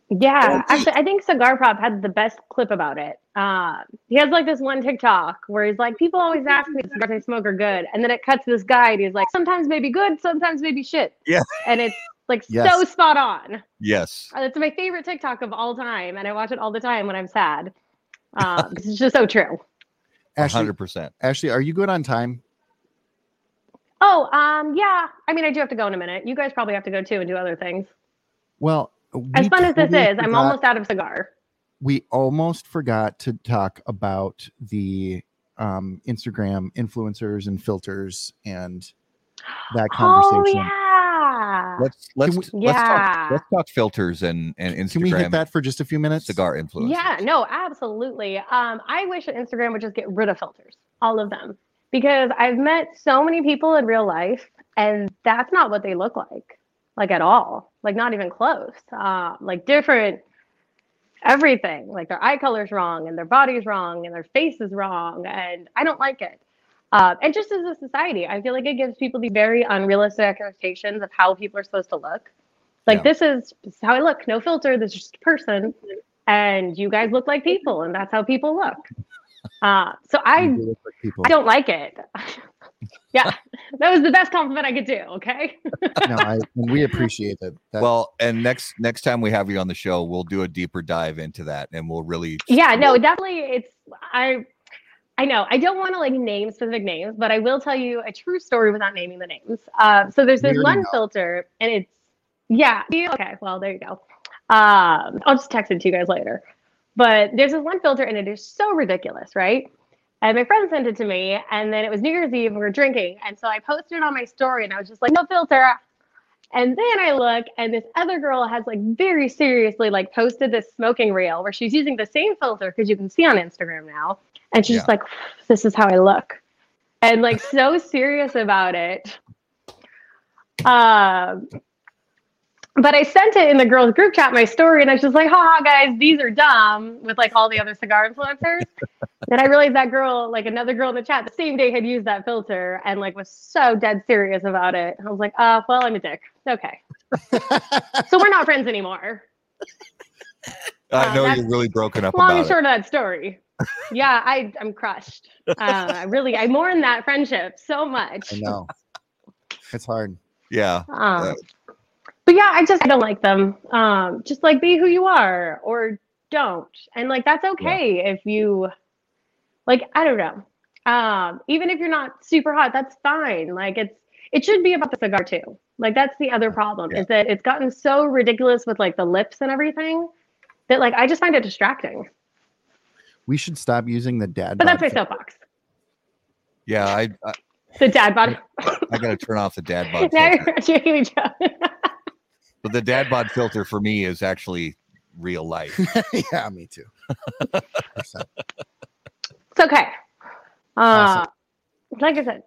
Yeah, actually, I think Cigar Prop had the best clip about it. Uh, he has like this one TikTok where he's like, people always ask me if cigars I smoke are good, and then it cuts to this guy, and he's like, sometimes maybe good, sometimes maybe shit. Yeah. and it's like so spot on. Yes, Uh, It's my favorite TikTok of all time, and I watch it all the time when I'm sad. Um, it's just so true. Ashley, hundred percent. Ashley, are you good on time? Oh, um, yeah. I mean, I do have to go in a minute. You guys probably have to go too and do other things. Well, As fun as this totally is, I'm forgot- almost out of cigar. we almost forgot to talk about the um, Instagram influencers and filters and that conversation. Oh conversation. yeah. Let's let's we- let's Yeah. talk let's talk filters and and Instagram Can we hit that for just a few minutes? cigar influence. Yeah, no, absolutely. Um, I wish that Instagram would just get rid of filters, all of them, because I've met so many people in real life, and that's not what they look like, like at all, like not even close. Um, like different, everything, like their eye color's wrong, and their body's wrong, and their face is wrong, and I don't like it. Uh, and just as a society, I feel like it gives people the very unrealistic expectations of how people are supposed to look. Like Yeah. this is this is how I look, no filter. This is just a person, and you guys look like people, and that's how people look. Uh, so I like. I don't like it. yeah, that was the best compliment I could do. Okay. no, I, and we appreciate that. that well, and next next time we have you on the show, we'll do a deeper dive into that, and we'll really yeah no definitely it's i i know i don't want to like name specific names but i will tell you a true story without naming the names uh, so there's this one know. filter and it's yeah you- okay well there you go um i'll just text it to you guys later but there's this one filter and it is so ridiculous right and my friend sent it to me and then it was new year's eve and we were drinking and so i posted it on my story and i was just like no filter. And then I look, and this other girl has like very seriously like posted this smoking reel where she's using the same filter because you can see on Instagram now, and she's just like, "This is how I look," and like so serious about it. Um, but I sent it in the girls' group chat, my story, and I was just like, "Ha guys, these are dumb." With like all the other cigar influencers. then I realized that girl, like another girl in the chat, the same day had used that filter and like was so dead serious about it. I was like, "Uh, well, I'm a dick." Okay. so we're not friends anymore. I Uh, know that's you're really broken up Long about and it. short of that story. yeah, I I'm crushed. Uh, I really I mourn that friendship so much. I know. It's hard. Yeah, Um, but yeah, I just I don't like them. Um, just like be who you are or don't, and like that's okay if you like I don't know. Um, even if you're not super hot, that's fine. Like it's it should be about the cigar too. Like that's the other problem Yeah. is that it's gotten so ridiculous with like the lips and everything that like I just find it distracting. We should stop using the dad. But that's my soapbox. yeah. I I, The dad bod. I got to turn off the dad bod. now you're me joke. But the dad bod filter for me is actually real life. yeah, me too. It's okay. Uh, Awesome. Like I said,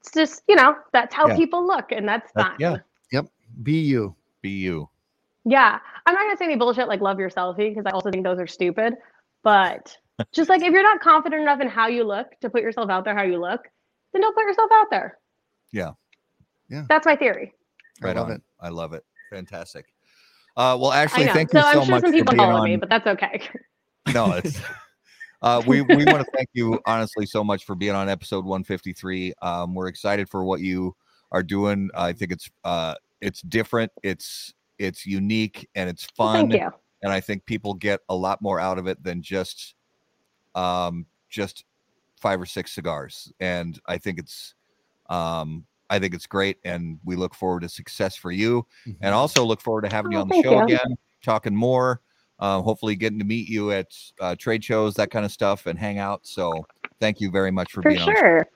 it's just, you know, that's how Yeah. people look, and that's That- fine. yeah. Yep. Be you. Be you. Yeah. I'm not going to say any bullshit like love your selfie because I also think those are stupid. But just like if you're not confident enough in how you look to put yourself out there how you look, then don't put yourself out there. Yeah. Yeah. That's my theory. I Right love on. it. I love it. Fantastic. Uh, well, Ashley, thank so you so I'm sure much some people follow on. me, but that's okay. no, it's uh, we we want to thank you honestly so much for being on episode 153. Um, we're excited for what you are doing. I think it's uh, it's different. It's it's unique and it's fun. Thank you. and I think people get a lot more out of it than just um just five or six cigars. And I think it's um I think it's great and we look forward to success for you and also look forward to having you Oh, on the show you. again, talking more, uh, hopefully getting to meet you at uh, trade shows, that kind of stuff and hang out. So thank you very much for, For being on. the sure.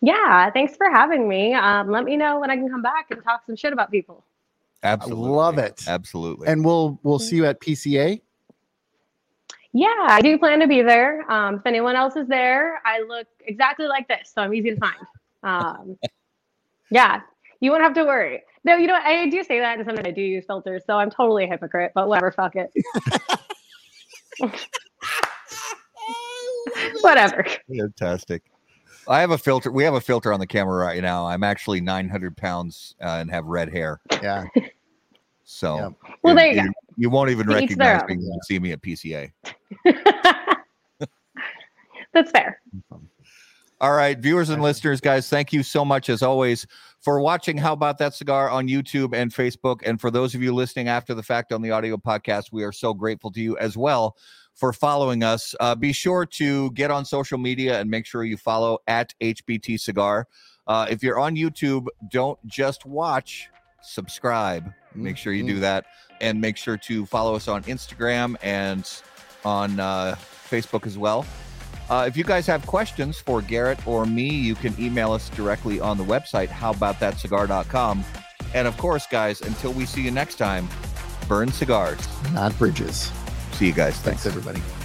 Yeah. Thanks for having me. Um, let me know when I can come back and talk some shit about people. Absolutely. love it. Absolutely. And we'll we'll see you at PCA. Yeah, I do plan to be there. Um, if anyone else is there, I look exactly like this, so I'm easy to find. Um, yeah, you won't have to worry. No, you know, what, I do say that, and sometimes I do use filters, so I'm totally a hypocrite. But whatever, fuck it. whatever. Fantastic. I have a filter. We have a filter on the camera right now. I'm actually 900 pounds uh, and have red hair. Yeah. So Yeah. Well, you- there you you, you won't even To each recognize own. me when you see me at PCA. That's fair. All right, viewers and listeners, guys, thank you so much as always for watching How About That Cigar on YouTube and Facebook. And for those of you listening after the fact on the audio podcast, we are so grateful to you as well for following us. Uh, be sure to get on social media and make sure you follow at HBT Cigar. Uh, if you're on YouTube, don't just watch, subscribe. Make sure you do Mhm. that. And make sure to follow us on Instagram and on uh, Facebook as well. Uh, if you guys have questions for Garrett or me, you can email us directly on the website, howaboutthatcigar.com. And of course, guys, until we see you next time, burn cigars. Not bridges. See you guys. Thanks Thanks. everybody.